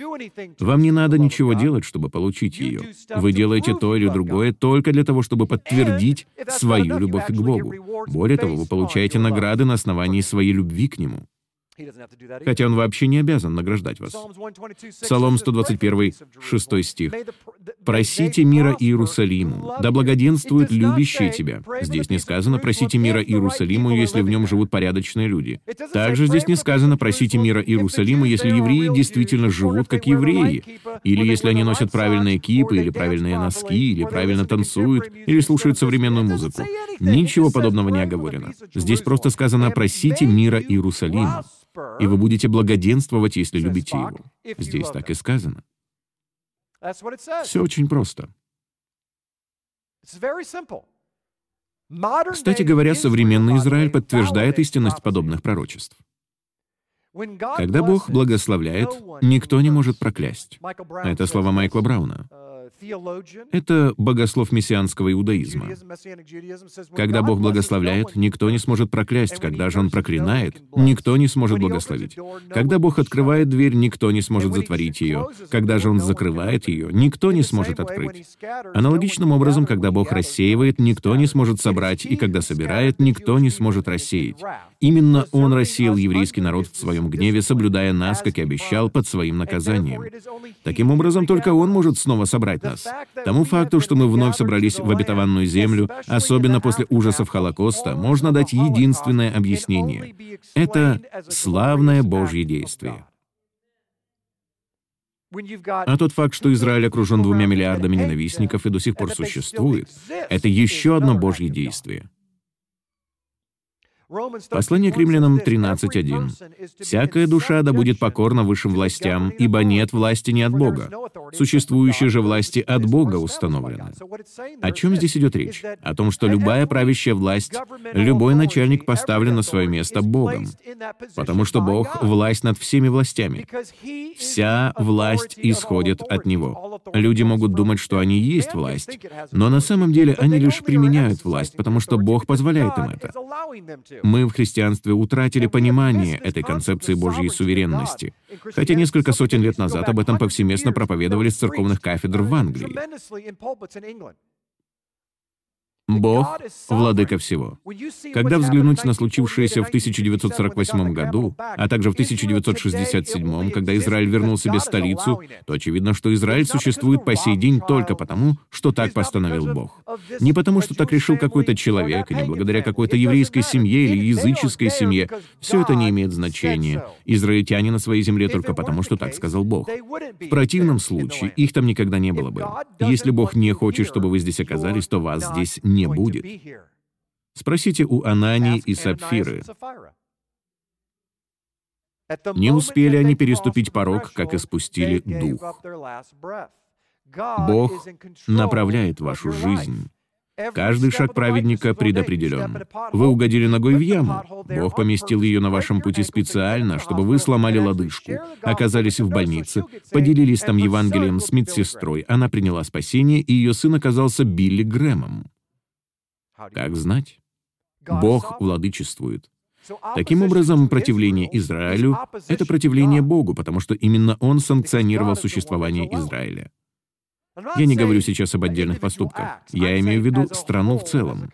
Вам не надо ничего делать, чтобы получить ее. Вы делаете то или другое только для того, чтобы подтвердить свою любовь к Богу. Более того, вы получаете награды на основании своей любви к Нему. Хотя он вообще не обязан награждать вас. Псалом 121, 6 стих. «Просите мира Иерусалиму, да благоденствуют любящие тебя». Здесь не сказано «просите мира Иерусалиму, если в нем живут порядочные люди». Также здесь не сказано «просите мира Иерусалиму, если евреи действительно живут как евреи, или если они носят правильные кипы, или правильные носки, или правильно танцуют, или слушают современную музыку». Ничего подобного не оговорено. Здесь просто сказано «просите мира Иерусалиму» и вы будете благоденствовать, если любите его. Здесь так и сказано. Все очень просто. Кстати говоря, современный Израиль подтверждает истинность подобных пророчеств. Когда Бог благословляет, никто не может проклясть. Это слова Майкла Брауна. Это богослов мессианского иудаизма. Когда Бог благословляет, никто не сможет проклясть. Когда же Он проклинает, никто не сможет благословить. Когда Бог открывает дверь, никто не сможет затворить ее. Когда же Он закрывает ее, никто не сможет открыть. Аналогичным образом, когда Бог рассеивает, никто не сможет собрать, и когда собирает, никто не сможет рассеять. Именно Он рассеял еврейский народ в своем гневе, соблюдая нас, как и обещал, под своим наказанием. Таким образом, только Он может снова собрать нас. Тому факту, что мы вновь собрались в обетованную землю, особенно после ужасов Холокоста, можно дать единственное объяснение. Это славное Божье действие. А тот факт, что Израиль окружен двумя миллиардами ненавистников и до сих пор существует, это еще одно Божье действие. Послание к римлянам 13.1. «Всякая душа да будет покорна высшим властям, ибо нет власти не от Бога. Существующие же власти от Бога установлены». О чем здесь идет речь? О том, что любая правящая власть, любой начальник поставлен на свое место Богом, потому что Бог — власть над всеми властями. Вся власть исходит от Него. Люди могут думать, что они есть власть, но на самом деле они лишь применяют власть, потому что Бог позволяет им это. Мы в христианстве утратили понимание этой концепции Божьей суверенности, хотя несколько сотен лет назад об этом повсеместно проповедовали с церковных кафедр в Англии. Бог — владыка всего. Когда взглянуть на случившееся в 1948 году, а также в 1967, когда Израиль вернул себе столицу, то очевидно, что Израиль существует по сей день только потому, что так постановил Бог. Не потому, что так решил какой-то человек, не благодаря какой-то еврейской семье или языческой семье. Все это не имеет значения. Израильтяне на своей земле только потому, что так сказал Бог. В противном случае их там никогда не было бы. Если Бог не хочет, чтобы вы здесь оказались, то вас здесь не будет. Спросите у Анании и Сапфиры. Не успели они переступить порог, как испустили дух. Бог направляет вашу жизнь, Каждый шаг праведника предопределен. Вы угодили ногой в яму. Бог поместил ее на вашем пути специально, чтобы вы сломали лодыжку, оказались в больнице, поделились там Евангелием с медсестрой, она приняла спасение, и ее сын оказался Билли Грэмом. Как знать? Бог владычествует. Таким образом, противление Израилю — это противление Богу, потому что именно Он санкционировал существование Израиля. Я не говорю сейчас об отдельных поступках. Я имею в виду страну в целом.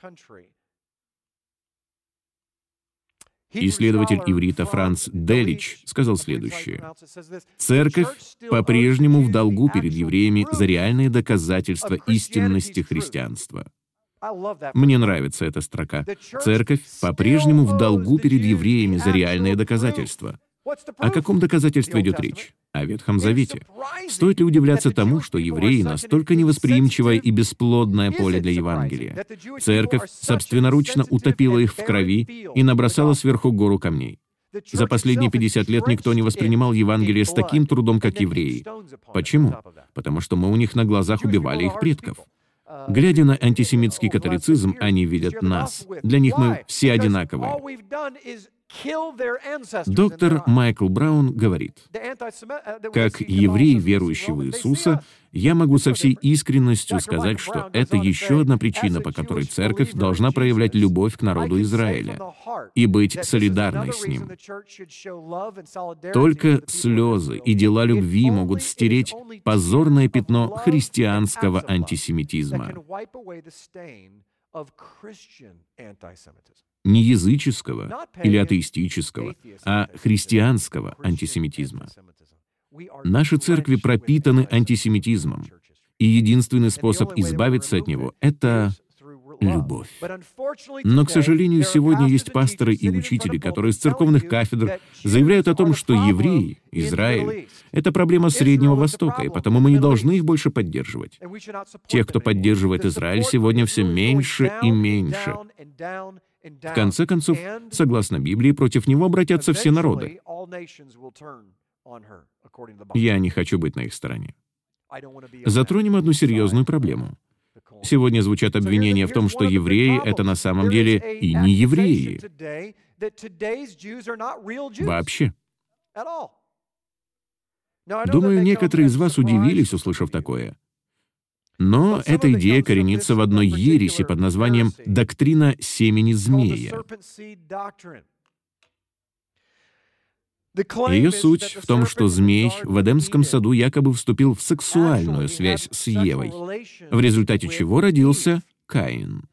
Исследователь иврита Франц Делич сказал следующее. «Церковь по-прежнему в долгу перед евреями за реальные доказательства истинности христианства». Мне нравится эта строка. Церковь по-прежнему в долгу перед евреями за реальные доказательства. О каком доказательстве идет речь? О Ветхом Завете. Стоит ли удивляться тому, что евреи настолько невосприимчивое и бесплодное поле для Евангелия? Церковь собственноручно утопила их в крови и набросала сверху гору камней. За последние 50 лет никто не воспринимал Евангелие с таким трудом, как евреи. Почему? Потому что мы у них на глазах убивали их предков. Глядя на антисемитский католицизм, они видят нас. Для них мы все одинаковые. Доктор Майкл Браун говорит, «Как еврей, верующий в Иисуса, я могу со всей искренностью сказать, что это еще одна причина, по которой церковь должна проявлять любовь к народу Израиля и быть солидарной с ним. Только слезы и дела любви могут стереть позорное пятно христианского антисемитизма не языческого или атеистического, а христианского антисемитизма. Наши церкви пропитаны антисемитизмом, и единственный способ избавиться от него — это любовь. Но, к сожалению, сегодня есть пасторы и учители, которые с церковных кафедр заявляют о том, что евреи, Израиль — это проблема Среднего Востока, и потому мы не должны их больше поддерживать. Тех, кто поддерживает Израиль, сегодня все меньше и меньше. В конце концов, согласно Библии, против него обратятся все народы. Я не хочу быть на их стороне. Затронем одну серьезную проблему. Сегодня звучат обвинения в том, что евреи — это на самом деле и не евреи. Вообще. Думаю, некоторые из вас удивились, услышав такое. Но эта идея коренится в одной ереси под названием «доктрина семени змея». Ее суть в том, что змей в Эдемском саду якобы вступил в сексуальную связь с Евой, в результате чего родился Каин.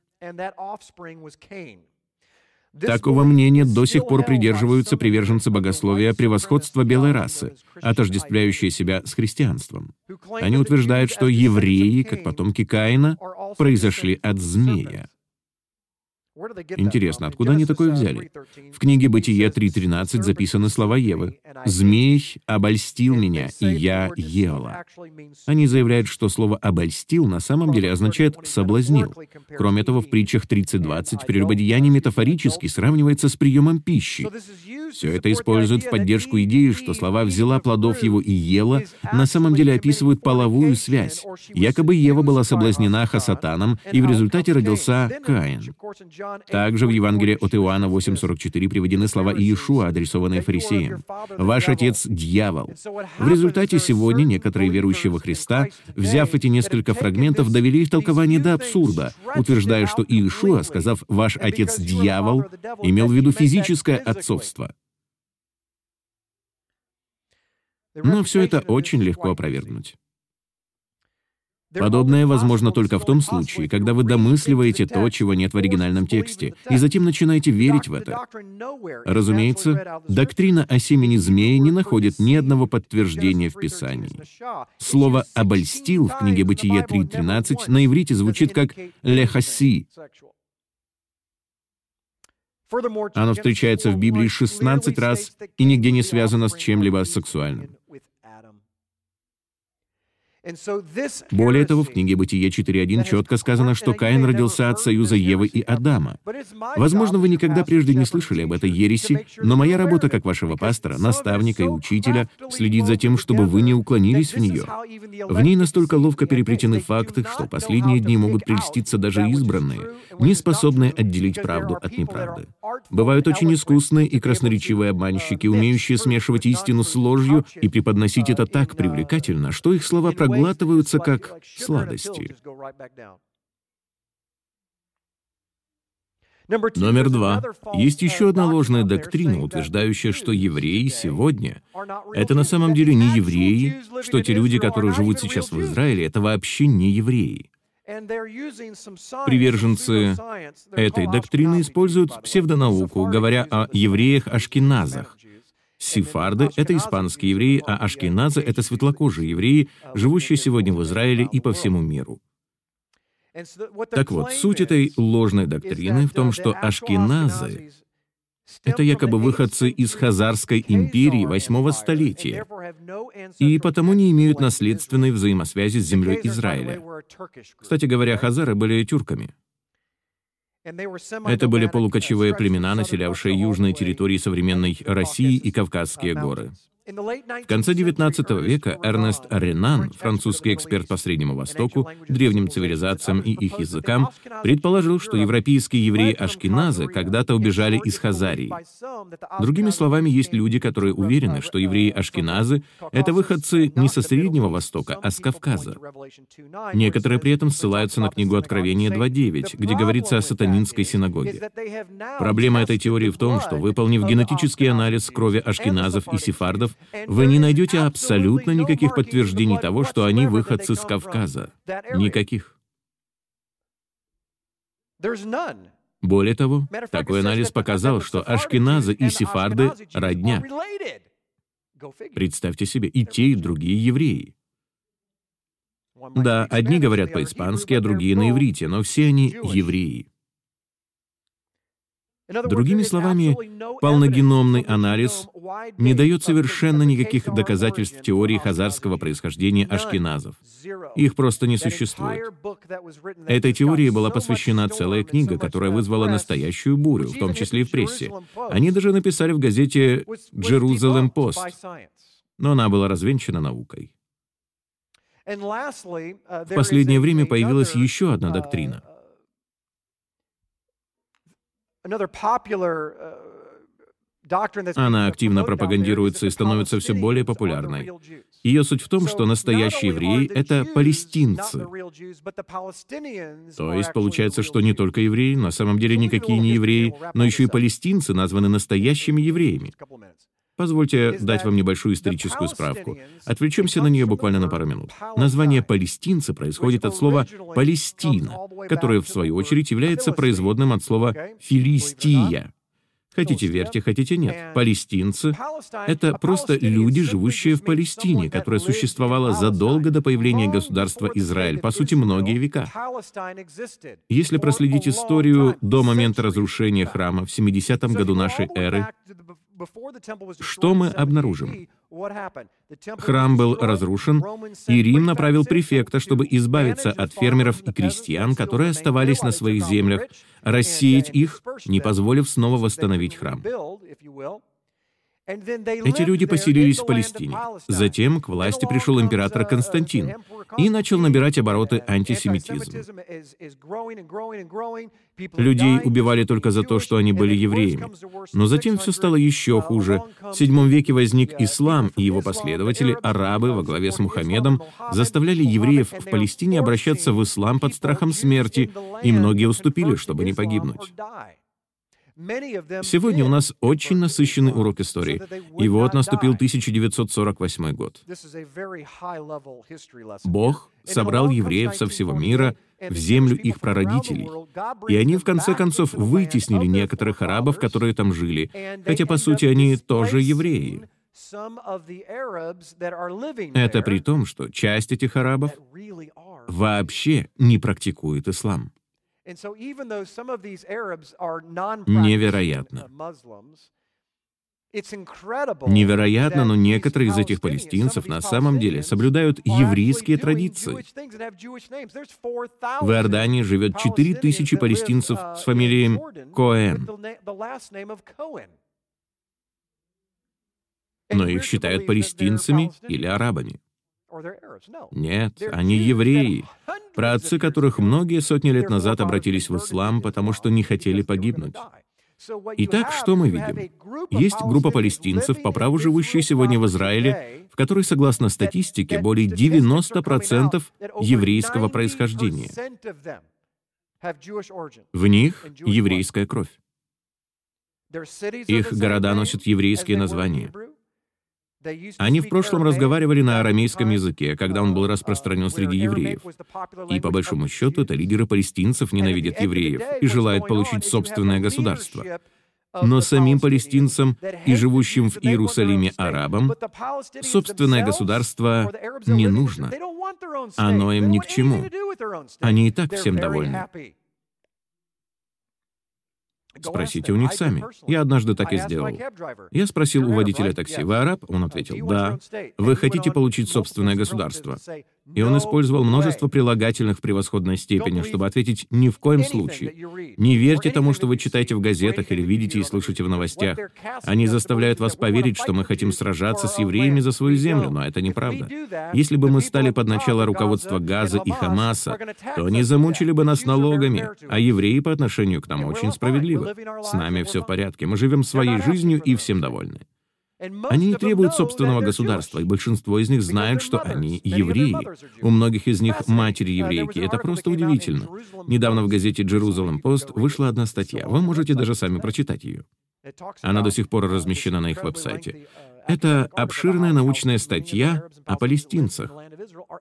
Такого мнения до сих пор придерживаются приверженцы богословия превосходства белой расы, отождествляющие себя с христианством. Они утверждают, что евреи, как потомки Каина, произошли от змея. Интересно, откуда они такое взяли? В книге «Бытие 3.13» записаны слова Евы. «Змей обольстил меня, и я ела». Они заявляют, что слово «обольстил» на самом деле означает «соблазнил». Кроме того, в притчах 30.20 прелюбодеяние метафорически сравнивается с приемом пищи. Все это используют в поддержку идеи, что слова «взяла плодов его и ела» на самом деле описывают половую связь. Якобы Ева была соблазнена Хасатаном, и в результате родился Каин. Также в Евангелии от Иоанна 8.44 приведены слова Иешуа, адресованные фарисеям. «Ваш отец — дьявол». В результате сегодня некоторые верующие во Христа, взяв эти несколько фрагментов, довели их толкование до абсурда, утверждая, что Иешуа, сказав «ваш отец — дьявол», имел в виду физическое отцовство. Но все это очень легко опровергнуть. Подобное возможно только в том случае, когда вы домысливаете то, чего нет в оригинальном тексте, и затем начинаете верить в это. Разумеется, доктрина о семени змеи не находит ни одного подтверждения в Писании. Слово «обольстил» в книге «Бытие 3.13» на иврите звучит как «лехаси». Оно встречается в Библии 16 раз и нигде не связано с чем-либо сексуальным. Более того, в книге «Бытие 4.1» четко сказано, что Каин родился от союза Евы и Адама. Возможно, вы никогда прежде не слышали об этой ереси, но моя работа как вашего пастора, наставника и учителя следить за тем, чтобы вы не уклонились в нее. В ней настолько ловко переплетены факты, что последние дни могут прельститься даже избранные, не способные отделить правду от неправды. Бывают очень искусные и красноречивые обманщики, умеющие смешивать истину с ложью и преподносить это так привлекательно, что их слова проглатывают проглатываются как сладости. Номер два. Есть еще одна ложная доктрина, утверждающая, что евреи сегодня — это на самом деле не евреи, что те люди, которые живут сейчас в Израиле, это вообще не евреи. Приверженцы этой доктрины используют псевдонауку, говоря о евреях-ашкеназах, Сефарды — это испанские евреи, а ашкеназы — это светлокожие евреи, живущие сегодня в Израиле и по всему миру. Так вот, суть этой ложной доктрины в том, что ашкеназы — это якобы выходцы из Хазарской империи восьмого столетия, и потому не имеют наследственной взаимосвязи с землей Израиля. Кстати говоря, хазары были тюрками. Это были полукочевые племена, населявшие южные территории современной России и Кавказские горы. В конце XIX века Эрнест Ренан, французский эксперт по Среднему Востоку, древним цивилизациям и их языкам, предположил, что европейские евреи-ашкеназы когда-то убежали из Хазарии. Другими словами, есть люди, которые уверены, что евреи-ашкеназы — это выходцы не со Среднего Востока, а с Кавказа. Некоторые при этом ссылаются на книгу Откровения 2.9, где говорится о сатанинской синагоге. Проблема этой теории в том, что, выполнив генетический анализ крови ашкеназов и сефардов, вы не найдете абсолютно никаких подтверждений того, что они выходцы с Кавказа. Никаких. Более того, такой анализ показал, что ашкеназы и сефарды — родня. Представьте себе, и те, и другие евреи. Да, одни говорят по-испански, а другие на иврите, но все они евреи. Другими словами, полногеномный анализ не дает совершенно никаких доказательств теории хазарского происхождения ашкеназов. Их просто не существует. Этой теории была посвящена целая книга, которая вызвала настоящую бурю, в том числе и в прессе. Они даже написали в газете «Jerusalem Post», но она была развенчана наукой. В последнее время появилась еще одна доктрина — Uh, Она активно пропагандируется и становится все более популярной. Ее суть в том, что настоящие евреи — это палестинцы. То есть получается, что не только евреи, на самом деле никакие не евреи, но еще и палестинцы названы настоящими евреями. Позвольте дать вам небольшую историческую справку. Отвлечемся на нее буквально на пару минут. Название «палестинцы» происходит от слова «Палестина», которое, в свою очередь, является производным от слова «филистия». Хотите верьте, хотите нет. Палестинцы — это просто люди, живущие в Палестине, которая существовала задолго до появления государства Израиль, по сути, многие века. Если проследить историю до момента разрушения храма в 70 году нашей эры, что мы обнаружим? Храм был разрушен, и Рим направил префекта, чтобы избавиться от фермеров и крестьян, которые оставались на своих землях, рассеять их, не позволив снова восстановить храм. Эти люди поселились в Палестине. Затем к власти пришел император Константин и начал набирать обороты антисемитизм. Людей убивали только за то, что они были евреями. Но затем все стало еще хуже. В VII веке возник ислам, и его последователи, арабы во главе с Мухаммедом, заставляли евреев в Палестине обращаться в ислам под страхом смерти, и многие уступили, чтобы не погибнуть. Сегодня у нас очень насыщенный урок истории. И вот наступил 1948 год. Бог собрал евреев со всего мира в землю их прародителей. И они, в конце концов, вытеснили некоторых арабов, которые там жили, хотя, по сути, они тоже евреи. Это при том, что часть этих арабов вообще не практикует ислам. Невероятно. Невероятно, но некоторые из этих палестинцев на самом деле соблюдают еврейские традиции. В Иордании живет 4000 палестинцев с фамилией Коэн. Но их считают палестинцами или арабами. Нет, они евреи, праотцы которых многие сотни лет назад обратились в ислам, потому что не хотели погибнуть. Итак, что мы видим? Есть группа палестинцев, по праву живущие сегодня в Израиле, в которой, согласно статистике, более 90% еврейского происхождения. В них еврейская кровь. Их города носят еврейские названия. Они в прошлом разговаривали на арамейском языке, когда он был распространен среди евреев. И по большому счету это лидеры палестинцев ненавидят евреев и желают получить собственное государство. Но самим палестинцам и живущим в Иерусалиме арабам собственное государство не нужно. Оно им ни к чему. Они и так всем довольны. Спросите у них сами. Я однажды так и сделал. Я спросил у водителя такси, «Вы араб?» Он ответил, «Да». «Вы хотите получить собственное государство?» И он использовал множество прилагательных в превосходной степени, чтобы ответить «ни в коем случае». Не верьте тому, что вы читаете в газетах или видите и слышите в новостях. Они заставляют вас поверить, что мы хотим сражаться с евреями за свою землю, но это неправда. Если бы мы стали под начало руководства Газа и Хамаса, то они замучили бы нас налогами, а евреи по отношению к нам очень справедливы. С нами все в порядке, мы живем своей жизнью и всем довольны. Они не требуют собственного государства, и большинство из них знают, что они евреи. У многих из них матери еврейки. Это просто удивительно. Недавно в газете Jerusalem Post вышла одна статья. Вы можете даже сами прочитать ее. Она до сих пор размещена на их веб-сайте. Это обширная научная статья о палестинцах.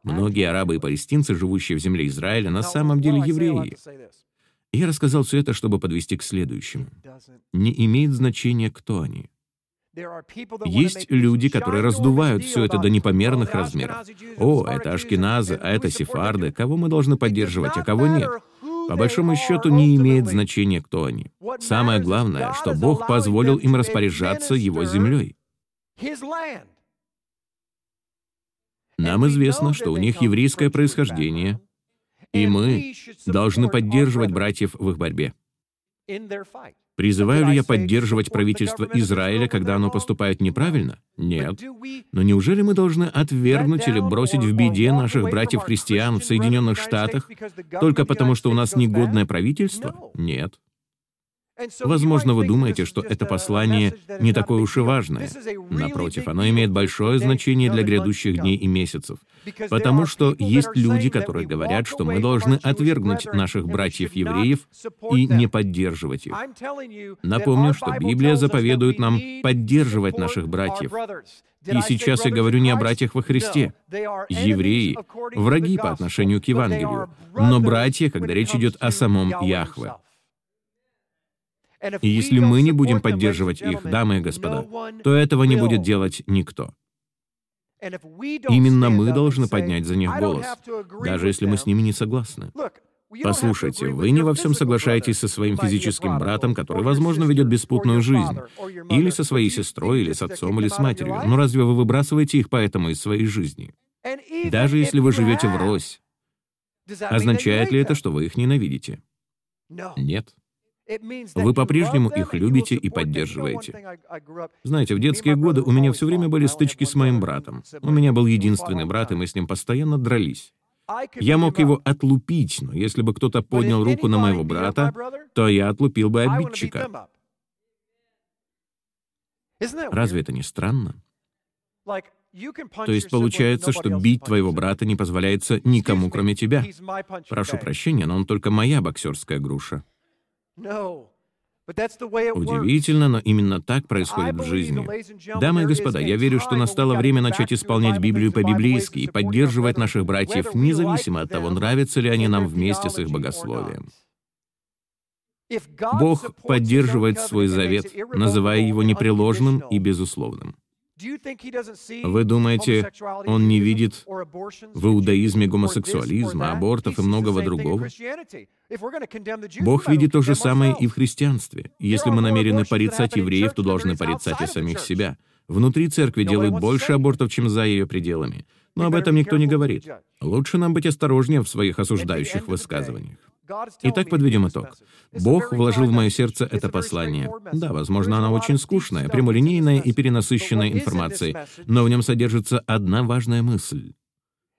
Многие арабы и палестинцы, живущие в земле Израиля, на самом деле евреи. Я рассказал все это, чтобы подвести к следующему. Не имеет значения, кто они. Есть люди, которые раздувают все это до непомерных размеров. О, это ашкеназы, а это сефарды. Кого мы должны поддерживать, а кого нет? По большому счету не имеет значения, кто они. Самое главное, что Бог позволил им распоряжаться Его землей. Нам известно, что у них еврейское происхождение, и мы должны поддерживать братьев в их борьбе. Призываю ли я поддерживать правительство Израиля, когда оно поступает неправильно? Нет. Но неужели мы должны отвергнуть или бросить в беде наших братьев-христиан в Соединенных Штатах только потому, что у нас негодное правительство? Нет. Возможно, вы думаете, что это послание не такое уж и важное. Напротив, оно имеет большое значение для грядущих дней и месяцев, потому что есть люди, которые говорят, что мы должны отвергнуть наших братьев-евреев и не поддерживать их. Напомню, что Библия заповедует нам поддерживать наших братьев. И сейчас я говорю не о братьях во Христе. Евреи — враги по отношению к Евангелию, но братья, когда речь идет о самом Яхве. И если мы не будем поддерживать их, дамы и господа, то этого не будет делать никто. Именно мы должны поднять за них голос, даже если мы с ними не согласны. Послушайте, вы не во всем соглашаетесь со своим физическим братом, который, возможно, ведет беспутную жизнь, или со своей сестрой, или с отцом, или с матерью. Но разве вы выбрасываете их поэтому из своей жизни? Даже если вы живете врозь, означает ли это, что вы их ненавидите? Нет. Вы по-прежнему их любите и поддерживаете. Знаете, в детские годы у меня все время были стычки с моим братом. У меня был единственный брат, и мы с ним постоянно дрались. Я мог его отлупить, но если бы кто-то поднял руку на моего брата, то я отлупил бы обидчика. Разве это не странно? То есть получается, что бить твоего брата не позволяется никому, кроме тебя. Прошу прощения, но он только моя боксерская груша. Удивительно, но именно так происходит в жизни. Дамы и господа, я верю, что настало время начать исполнять Библию по-библейски и поддерживать наших братьев, независимо от того, нравятся ли они нам вместе с их богословием. Бог поддерживает свой завет, называя его непреложным и безусловным. Вы думаете, он не видит в иудаизме гомосексуализма, абортов и многого другого? Бог видит то же самое и в христианстве. Если мы намерены порицать евреев, то должны порицать и самих себя. Внутри церкви делают больше абортов, чем за ее пределами. Но об этом никто не говорит. Лучше нам быть осторожнее в своих осуждающих высказываниях. Итак, подведем итог. Бог вложил в мое сердце это послание. Да, возможно, оно очень скучное, прямолинейное и перенасыщенное информацией, но в нем содержится одна важная мысль.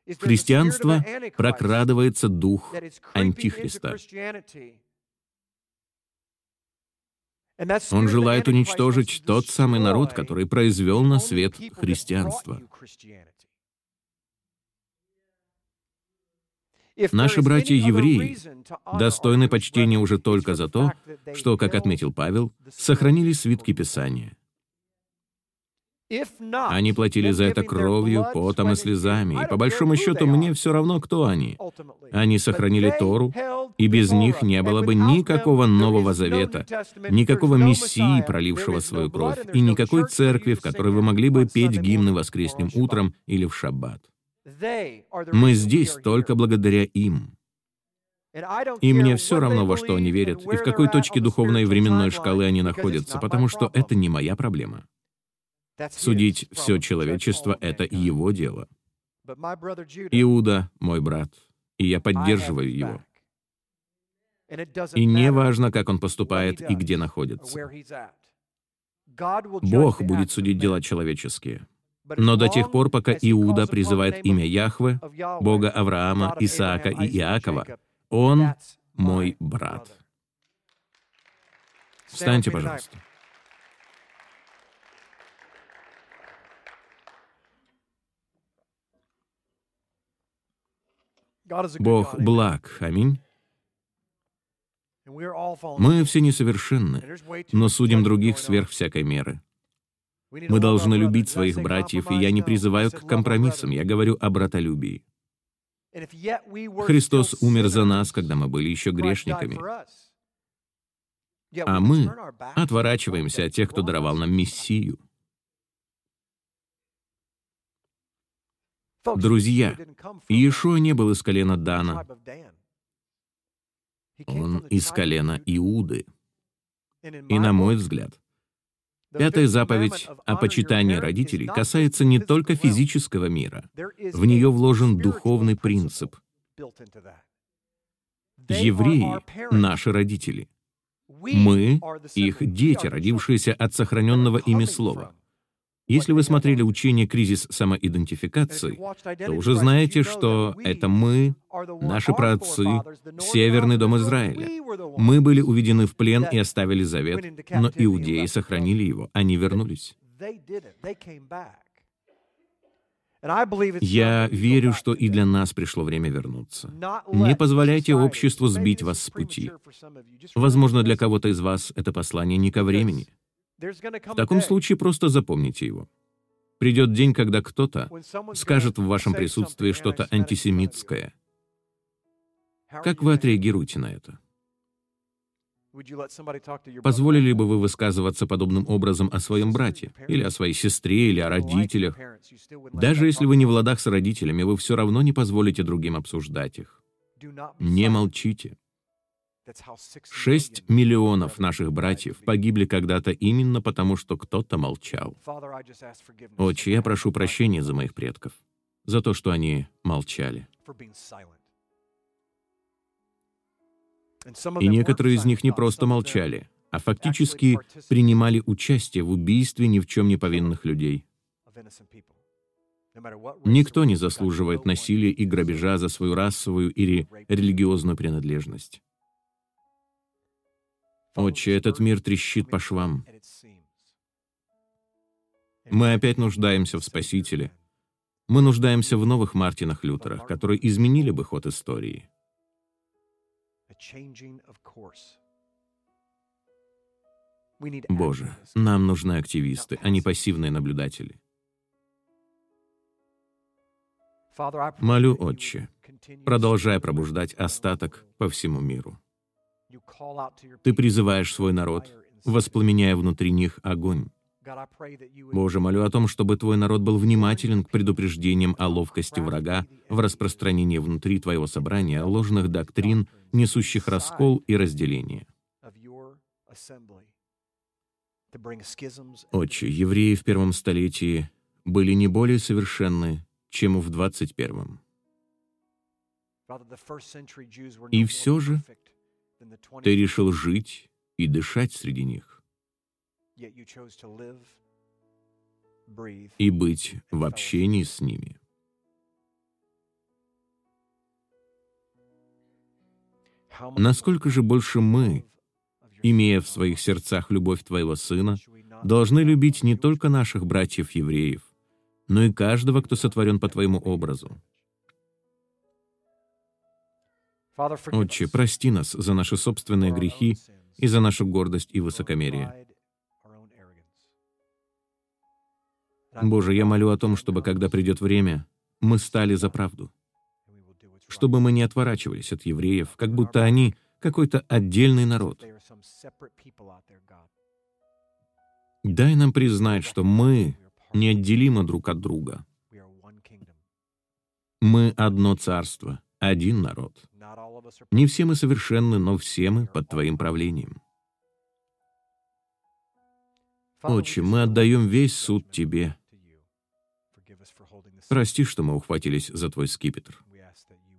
В христианство прокрадывается дух Антихриста. Он желает уничтожить тот самый народ, который произвел на свет христианство. Наши братья-евреи достойны почтения уже только за то, что, как отметил Павел, сохранили свитки Писания. Они платили за это кровью, потом и слезами, и по большому счету мне все равно, кто они. Они сохранили Тору, и без них не было бы никакого Нового Завета, никакого Мессии, пролившего свою кровь, и никакой церкви, в которой вы могли бы петь гимны воскресным утром или в шаббат. Мы здесь только благодаря им. И мне все равно, во что они верят, и в какой точке духовной и временной шкалы они находятся, потому что это не моя проблема. Судить все человечество — это его дело. Иуда — мой брат, и я поддерживаю его. И не важно, как он поступает и где находится. Бог будет судить дела человеческие. Но до тех пор, пока Иуда призывает имя Яхве, Бога Авраама, Исаака и Иакова, он мой брат. Встаньте, пожалуйста. Бог благ. Аминь. Мы все несовершенны, но судим других сверх всякой меры. Мы должны любить своих братьев, и я не призываю к компромиссам, я говорю о братолюбии. Христос умер за нас, когда мы были еще грешниками. А мы отворачиваемся от тех, кто даровал нам Мессию. Друзья, Иешуа не был из колена Дана. Он из колена Иуды. И, на мой взгляд, Пятая заповедь о почитании родителей касается не только физического мира. В нее вложен духовный принцип. Евреи — наши родители. Мы — их дети, родившиеся от сохраненного ими слова. Если вы смотрели учение «Кризис самоидентификации», то уже знаете, что это мы, наши праотцы, Северный дом Израиля. Мы были уведены в плен и оставили завет, но иудеи сохранили его, они вернулись. Я верю, что и для нас пришло время вернуться. Не позволяйте обществу сбить вас с пути. Возможно, для кого-то из вас это послание не ко времени. В таком случае просто запомните его. Придет день, когда кто-то скажет в вашем присутствии что-то антисемитское. Как вы отреагируете на это? Позволили бы вы высказываться подобным образом о своем брате, или о своей сестре, или о родителях? Даже если вы не в ладах с родителями, вы все равно не позволите другим обсуждать их. Не молчите. Шесть миллионов наших братьев погибли когда-то именно потому, что кто-то молчал. Отче, я прошу прощения за моих предков, за то, что они молчали. И некоторые из них не просто молчали, а фактически принимали участие в убийстве ни в чем не повинных людей. Никто не заслуживает насилия и грабежа за свою расовую или религиозную принадлежность. Отче, этот мир трещит по швам. Мы опять нуждаемся в Спасителе. Мы нуждаемся в новых Мартинах Лютерах, которые изменили бы ход истории. Боже, нам нужны активисты, а не пассивные наблюдатели. Молю, Отче, продолжай пробуждать остаток по всему миру. Ты призываешь свой народ, воспламеняя внутри них огонь. Боже, молю о том, чтобы Твой народ был внимателен к предупреждениям о ловкости врага в распространении внутри Твоего собрания ложных доктрин, несущих раскол и разделение. Отче, евреи в первом столетии были не более совершенны, чем в двадцать первом. И все же ты решил жить и дышать среди них, и быть в общении с ними. Насколько же больше мы, имея в своих сердцах любовь Твоего Сына, должны любить не только наших братьев-евреев, но и каждого, кто сотворен по Твоему образу. Отче, прости нас за наши собственные грехи и за нашу гордость и высокомерие. Боже, я молю о том, чтобы, когда придет время, мы стали за правду. Чтобы мы не отворачивались от евреев, как будто они какой-то отдельный народ. Дай нам признать, что мы неотделимы друг от друга. Мы одно царство, один народ. Не все мы совершенны, но все мы под Твоим правлением. Отче, мы отдаем весь суд Тебе. Прости, что мы ухватились за Твой скипетр.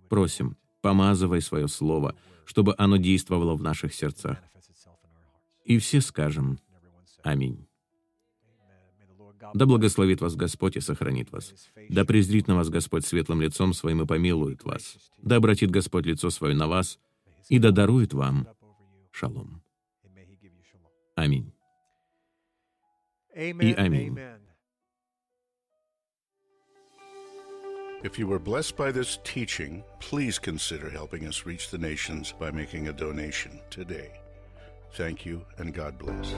Просим, помазывай свое слово, чтобы оно действовало в наших сердцах. И все скажем «Аминь». Да благословит вас Господь и сохранит вас. Да презрит на вас Господь светлым лицом своим и помилует вас. Да обратит Господь лицо свое на вас и да дарует вам шалом. Аминь. И аминь. If you were blessed by this teaching, please consider helping us reach the nations by making a donation today. Thank you and God bless.